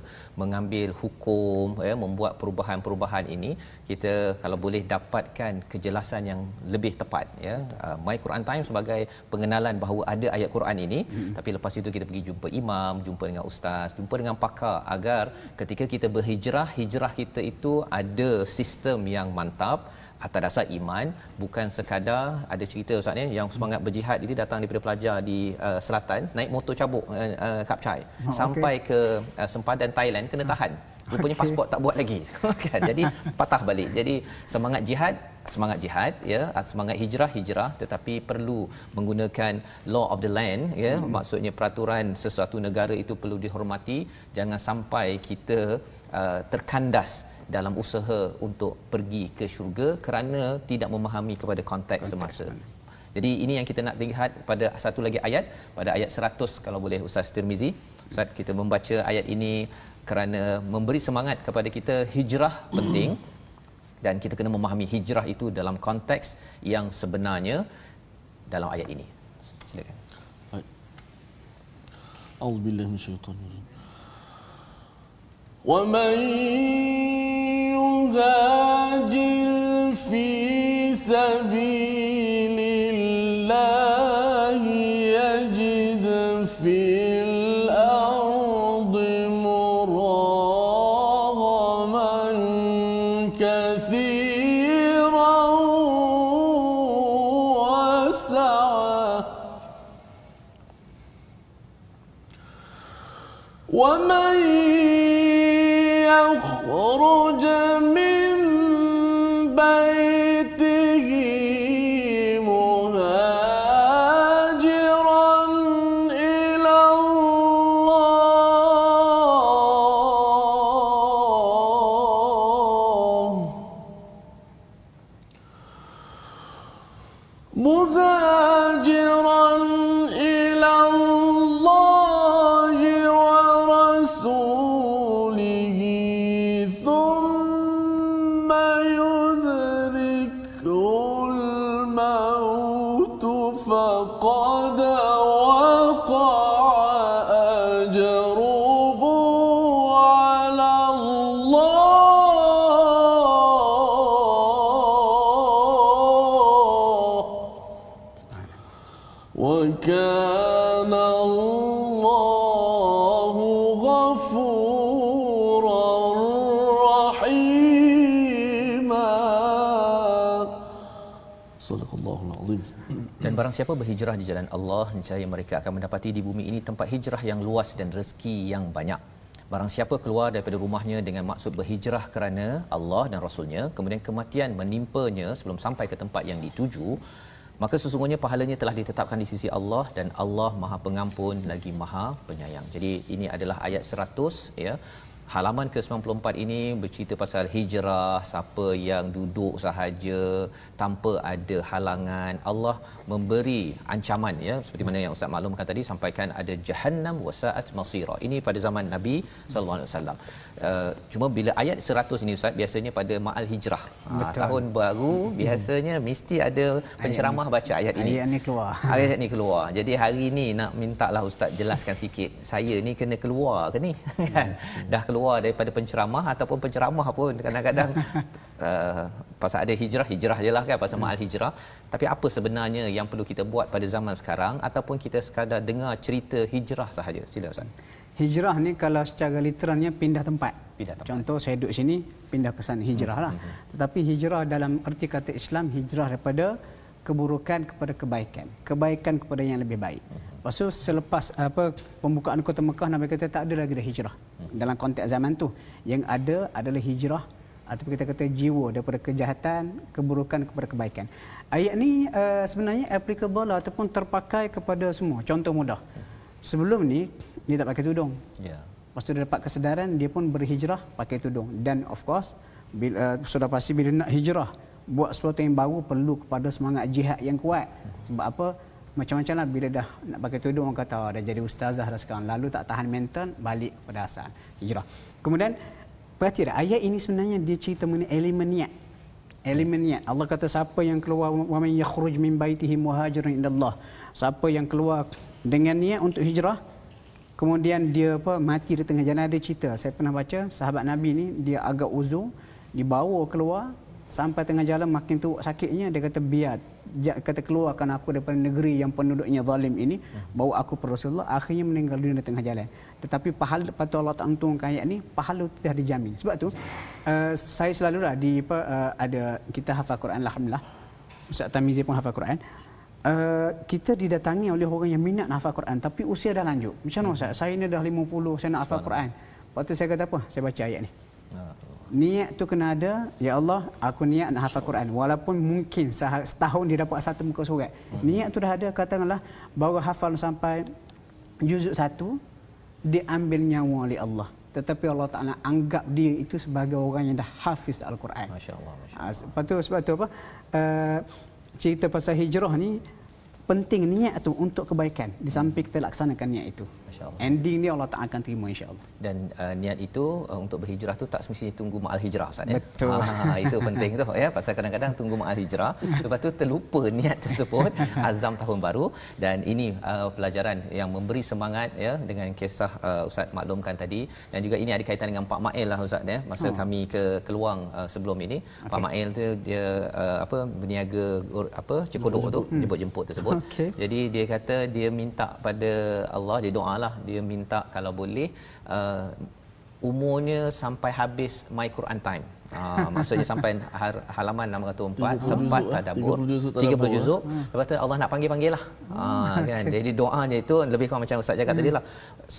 [SPEAKER 2] mengambil hukum ya membuat perubahan-perubahan ini kita kalau boleh dapatkan kejelasan yang lebih tepat ya. Uh, my Quran time sebagai pengenalan bahawa ada ayat Quran ini hmm. tapi lepas itu kita pergi jumpa imam jumpa dengan ustaz jumpa dengan pakar agar ketika kita berhijrah hijrah kita itu ada sistem yang mantap atas dasar iman bukan sekadar ada cerita ustaz ni yang semangat berjihad ini datang daripada pelajar di uh, selatan naik motor cabuk uh, uh, kapcai oh, sampai okay. ke uh, sempadan Thailand kena tahan rupanya okay. pasport tak buat lagi kan jadi patah balik jadi semangat jihad semangat jihad ya semangat hijrah hijrah tetapi perlu menggunakan law of the land ya hmm. maksudnya peraturan sesuatu negara itu perlu dihormati jangan sampai kita uh, terkandas dalam usaha untuk pergi ke syurga kerana tidak memahami kepada konteks, konteks semasa. Jadi ini yang kita nak lihat pada satu lagi ayat pada ayat 100 kalau boleh Ustaz Tirmizi. Ustaz kita membaca ayat ini kerana memberi semangat kepada kita hijrah penting dan kita kena memahami hijrah itu dalam konteks yang sebenarnya dalam ayat ini. Silakan.
[SPEAKER 1] Auzubillahi minasyaitonir ومن يهاجر في سبيل
[SPEAKER 2] Dan barang siapa berhijrah di jalan Allah, niscaya mereka akan mendapati di bumi ini tempat hijrah yang luas dan rezeki yang banyak. Barang siapa keluar daripada rumahnya dengan maksud berhijrah kerana Allah dan Rasulnya, kemudian kematian menimpanya sebelum sampai ke tempat yang dituju, maka sesungguhnya pahalanya telah ditetapkan di sisi Allah dan Allah Maha Pengampun lagi Maha Penyayang. Jadi ini adalah ayat 100 ya halaman ke-94 ini bercerita pasal hijrah siapa yang duduk sahaja tanpa ada halangan. Allah memberi ancaman ya seperti mana yang ustaz maklumkan tadi sampaikan ada jahannam wasaat masira. Ini pada zaman Nabi sallallahu alaihi wasallam. Uh, cuma bila ayat 100 ini ustaz biasanya pada maal hijrah. Uh, tahun baru biasanya hmm. mesti ada penceramah ayat baca ayat ini.
[SPEAKER 3] Ayat ni keluar.
[SPEAKER 2] Ayat ni keluar. Jadi hari ni nak minta lah ustaz jelaskan sikit saya ni kena keluar ke ni? Kan dah keluar keluar daripada penceramah ataupun penceramah pun kadang-kadang uh, pasal ada hijrah hijrah je lah kan pasal hmm. mahal hijrah tapi apa sebenarnya yang perlu kita buat pada zaman sekarang ataupun kita sekadar dengar cerita hijrah sahaja sila Ustaz
[SPEAKER 3] hijrah ni kalau secara literalnya pindah tempat Pindah tempat. Contoh saya duduk sini pindah ke sana hijrah lah. Hmm. Tetapi hijrah dalam erti kata Islam hijrah daripada keburukan kepada kebaikan. Kebaikan kepada yang lebih baik. Lepas tu selepas apa pembukaan kota Mekah Nabi kata tak ada lagi dah hijrah. Dalam konteks zaman tu yang ada adalah hijrah ataupun kita kata jiwa daripada kejahatan, keburukan kepada kebaikan. Ayat ni uh, sebenarnya applicable lah ataupun terpakai kepada semua. Contoh mudah. Sebelum ni dia tak pakai tudung. Ya. Yeah. Lepas tu dia dapat kesedaran dia pun berhijrah pakai tudung dan of course bila, uh, sudah pasti bila nak hijrah buat sesuatu yang baru perlu kepada semangat jihad yang kuat. Sebab apa? Macam-macam lah bila dah nak pakai tudung orang kata oh, dah jadi ustazah dah sekarang. Lalu tak tahan mental balik kepada asal. Hijrah. Kemudian perhati dah ayat ini sebenarnya dia cerita mengenai elemen niat. Elemen niat. Allah kata siapa yang keluar wa man yakhruj min baitihi muhajiran indallah. Siapa yang keluar dengan niat untuk hijrah kemudian dia apa mati di tengah jalan ada cerita saya pernah baca sahabat nabi ni dia agak uzur dibawa keluar sampai tengah jalan makin teruk sakitnya dia kata biar kata keluarkan aku daripada negeri yang penduduknya zalim ini bawa aku ke Rasulullah akhirnya meninggal dunia di tengah jalan tetapi pahala patut Allah Taala turunkan ayat ni pahala itu dah dijamin sebab tu uh, saya selalu lah di apa uh, ada kita hafal Quran alhamdulillah Ustaz Tamizi pun hafal Quran Uh, kita didatangi oleh orang yang minat hafal Quran tapi usia dah lanjut. Macam mana Ustaz? Saya ni dah 50, saya nak hafal Quran. Lepas tu saya kata apa? Saya baca ayat ni. Niat tu kena ada, ya Allah, aku niat nak hafal Quran. Walaupun mungkin setahun dia dapat satu muka surat. Hmm. Niat tu dah ada, katakanlah, baru hafal sampai juzuk satu, dia ambil nyawa oleh Allah. Tetapi Allah Ta'ala anggap dia itu sebagai orang yang dah hafiz Al-Quran. Masya Allah. Allah. Ah, sebab tu, sebab tu apa? Uh, cerita pasal hijrah ni penting niat tu untuk kebaikan. Di samping kita laksanakan niat itu. Insyaallah ending ni Allah Taala akan terima insyaallah
[SPEAKER 2] dan uh, niat itu uh, untuk berhijrah tu tak semestinya tunggu ma'al hijrah Ustaz ya? Betul. Ha, itu penting tu ya? Pasal kadang-kadang tunggu ma'al hijrah lepas tu terlupa niat tersebut azam tahun baru. Dan ini uh, pelajaran yang memberi semangat ya dengan kisah uh, Ustaz maklumkan tadi. Dan juga ini ada kaitan dengan Pak Mail lah Ustaz ya? Masa hmm. kami ke Keluang uh, sebelum ini okay. Pak Mail tu dia uh, apa berniaga apa cekodok tu hmm. jemput jemput tersebut okay. jadi dia kata dia minta pada Allah dia doa lah dia minta kalau boleh uh, umurnya sampai habis my Quran time Uh, maksudnya sampai halaman 604 sempat tadabbur 30 juzuk lepas tu Allah nak panggil-panggil lah uh, kan? Jadi doanya itu lebih kurang macam ustaz cakap hmm. tadi lah.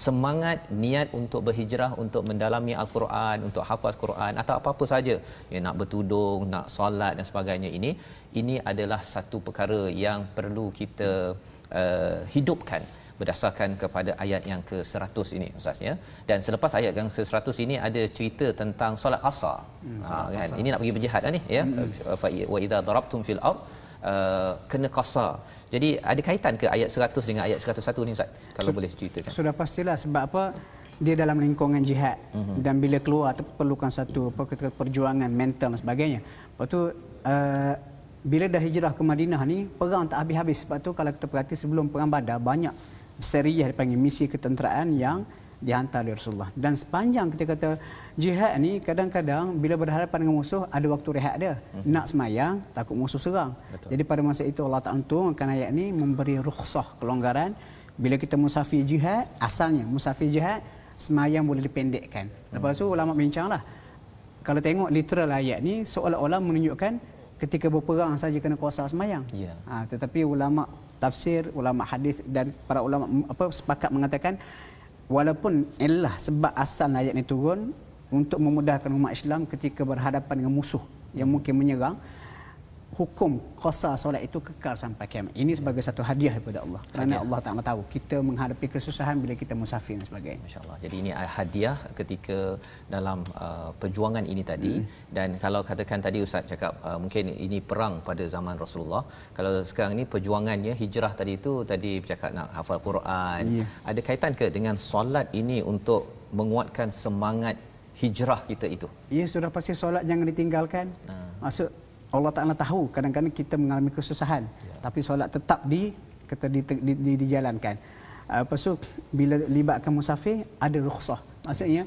[SPEAKER 2] Semangat niat untuk berhijrah untuk mendalami al-Quran untuk hafaz Quran atau apa-apa saja. Ya nak bertudung nak solat dan sebagainya. Ini ini adalah satu perkara yang perlu kita uh, hidupkan berdasarkan kepada ayat yang ke-100 ini ustaz ya dan selepas ayat yang ke-100 ini ada cerita tentang solat qasar hmm, ha kan ini nak pergi berjihad dah ni ya hmm. fa wa idza darabtum fil ard Uh, kena qasar. Jadi ada kaitan ke ayat 100 dengan ayat 101 ni ustaz? Kalau so, boleh ceritakan.
[SPEAKER 3] Sudah pastilah sebab apa? Dia dalam lingkungan jihad mm-hmm. dan bila keluar tu perlukan satu apa perjuangan mental dan sebagainya. Lepas tu uh, bila dah hijrah ke Madinah ni perang tak habis-habis. Sebab tu kalau kita perhati sebelum perang Badar banyak seriah dipanggil misi ketenteraan yang dihantar oleh Rasulullah. Dan sepanjang kita kata jihad ni kadang-kadang bila berhadapan dengan musuh ada waktu rehat dia. Hmm. Nak semayang takut musuh serang. Betul. Jadi pada masa itu Allah Taala turunkan ayat ni memberi rukhsah kelonggaran bila kita musafir jihad asalnya musafir jihad semayang boleh dipendekkan. Lepas tu ulama bincanglah kalau tengok literal ayat ni seolah-olah menunjukkan ketika berperang saja kena kuasa semayang. Yeah. Ha, tetapi ulama tafsir, ulama hadis dan para ulama apa sepakat mengatakan walaupun ialah sebab asal ayat ini turun untuk memudahkan umat Islam ketika berhadapan dengan musuh yang mungkin menyerang hukum qasa solat itu kekal sampai kiamat. Ini sebagai satu hadiah daripada Allah. Kerana Allah Taala tahu kita menghadapi kesusahan bila kita musafir dan sebagainya.
[SPEAKER 2] Masya-Allah. Jadi ini hadiah ketika dalam uh, perjuangan ini tadi hmm. dan kalau katakan tadi ustaz cakap uh, mungkin ini perang pada zaman Rasulullah. Kalau sekarang ini perjuangannya hijrah tadi itu tadi bercakap nak hafal Quran. Yeah. Ada kaitan ke dengan solat ini untuk menguatkan semangat hijrah kita itu?
[SPEAKER 3] Ya sudah pasti solat jangan ditinggalkan. Ha. Maksud Allah Taala tahu kadang-kadang kita mengalami kesusahan ya. tapi solat tetap di kata di, di, di, dijalankan. Uh, lepas tu bila libatkan musafir ada rukhsah. Maksudnya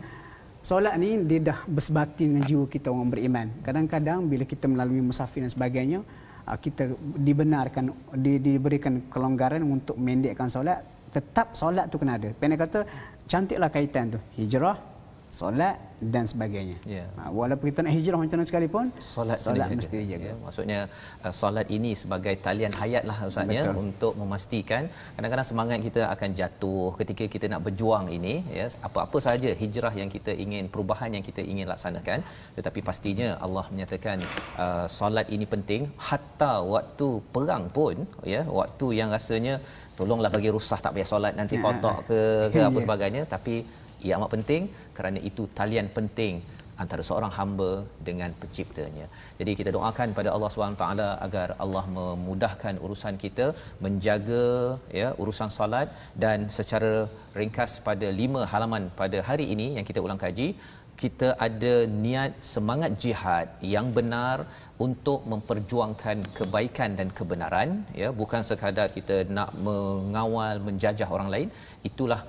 [SPEAKER 3] solat ni dia dah bersebati dengan jiwa kita orang beriman. Kadang-kadang bila kita melalui musafir dan sebagainya uh, kita dibenarkan di, diberikan kelonggaran untuk mendekkan solat tetap solat tu kena ada. Pendek kata cantiklah kaitan tu. Hijrah solat dan sebagainya.
[SPEAKER 2] Ya.
[SPEAKER 3] Ha, walaupun kita nak hijrah macam mana sekalipun,
[SPEAKER 2] solat,
[SPEAKER 3] solat
[SPEAKER 2] dijaga.
[SPEAKER 3] mesti dijaga.
[SPEAKER 2] Ya, maksudnya uh, solat ini sebagai talian hayat lah ustaz ya untuk memastikan kadang-kadang semangat kita akan jatuh ketika kita nak berjuang ini ya apa-apa saja hijrah yang kita ingin perubahan yang kita ingin laksanakan tetapi pastinya Allah menyatakan uh, solat ini penting hatta waktu perang pun ya waktu yang rasanya tolonglah bagi rusah tak payah solat nanti kotak ke ke apa
[SPEAKER 3] Ya.
[SPEAKER 2] sebagainya tapi ia amat penting kerana itu talian penting antara seorang hamba dengan penciptanya. Jadi kita doakan pada Allah SWT agar Allah memudahkan urusan kita menjaga ya urusan solat dan secara ringkas pada lima halaman pada hari ini yang kita ulang kaji kita ada niat semangat jihad yang benar untuk memperjuangkan kebaikan dan kebenaran ya bukan sekadar kita nak mengawal menjajah orang lain itulah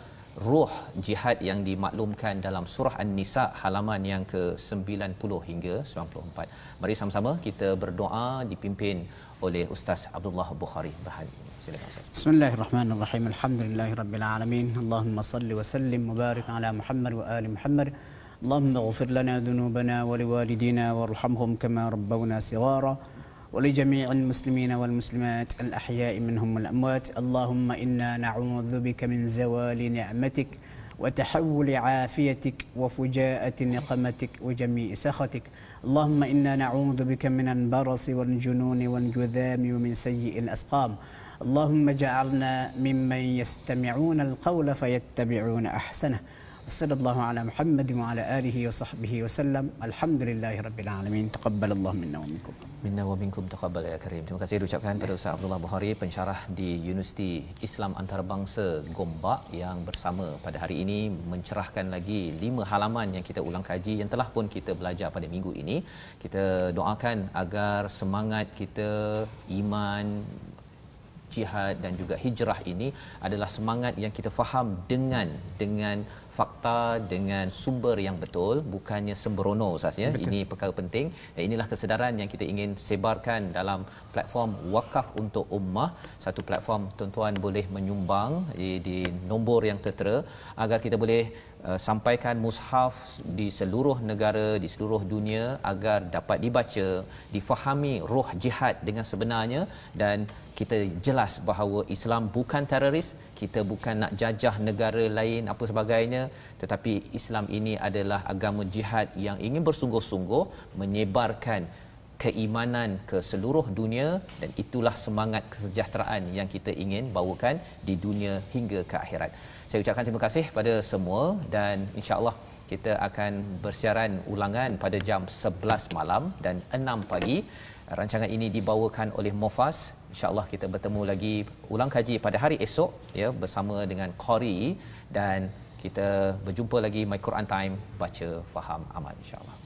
[SPEAKER 2] ruh jihad yang dimaklumkan dalam surah An-Nisa halaman yang ke-90 hingga 94. Mari sama-sama kita berdoa dipimpin oleh Ustaz Abdullah Bukhari Bahari. Silakan Ustaz.
[SPEAKER 3] بسم الله الرحمن الرحيم الحمد لله رب العالمين اللهم صل وسلم وبارك على محمد وآل محمد اللهم اغفر لنا ذنوبنا ولوالدينا وارحمهم كما ربونا صغارا ولجميع المسلمين والمسلمات الأحياء منهم والأموات اللهم إنا نعوذ بك من زوال نعمتك وتحول عافيتك وفجاءة نقمتك وجميع سخطك. اللهم إنا نعوذ بك من البرص والجنون والجذام ومن سيء الأسقام. اللهم اجعلنا ممن يستمعون القول فيتبعون أحسنه. وصلى الله على محمد وعلى آله وصحبه وسلم الحمد لله رب العالمين تقبل الله منا ومنكم
[SPEAKER 2] Minna wa minkum taqabbal ya karim. Terima kasih diucapkan pada Ustaz Abdullah Bukhari pensyarah di Universiti Islam Antarabangsa Gombak yang bersama pada hari ini mencerahkan lagi lima halaman yang kita ulang kaji yang telah pun kita belajar pada minggu ini. Kita doakan agar semangat kita iman jihad dan juga hijrah ini adalah semangat yang kita faham dengan dengan fakta dengan sumber yang betul bukannya sembrono ustaz ya. Ini perkara penting dan inilah kesedaran yang kita ingin sebarkan dalam platform wakaf untuk ummah. Satu platform tuan-tuan boleh menyumbang di, di nombor yang tertera agar kita boleh uh, sampaikan mushaf di seluruh negara di seluruh dunia agar dapat dibaca difahami roh jihad dengan sebenarnya dan kita jelas bahawa Islam bukan teroris kita bukan nak jajah negara lain apa sebagainya tetapi Islam ini adalah agama jihad yang ingin bersungguh-sungguh menyebarkan keimanan ke seluruh dunia dan itulah semangat kesejahteraan yang kita ingin bawakan di dunia hingga ke akhirat. Saya ucapkan terima kasih pada semua dan insya-Allah kita akan bersiaran ulangan pada jam 11 malam dan 6 pagi. Rancangan ini dibawakan oleh Mofas. Insya-Allah kita bertemu lagi ulang kaji pada hari esok ya bersama dengan Qori dan kita berjumpa lagi My Quran Time baca faham amal insya-Allah.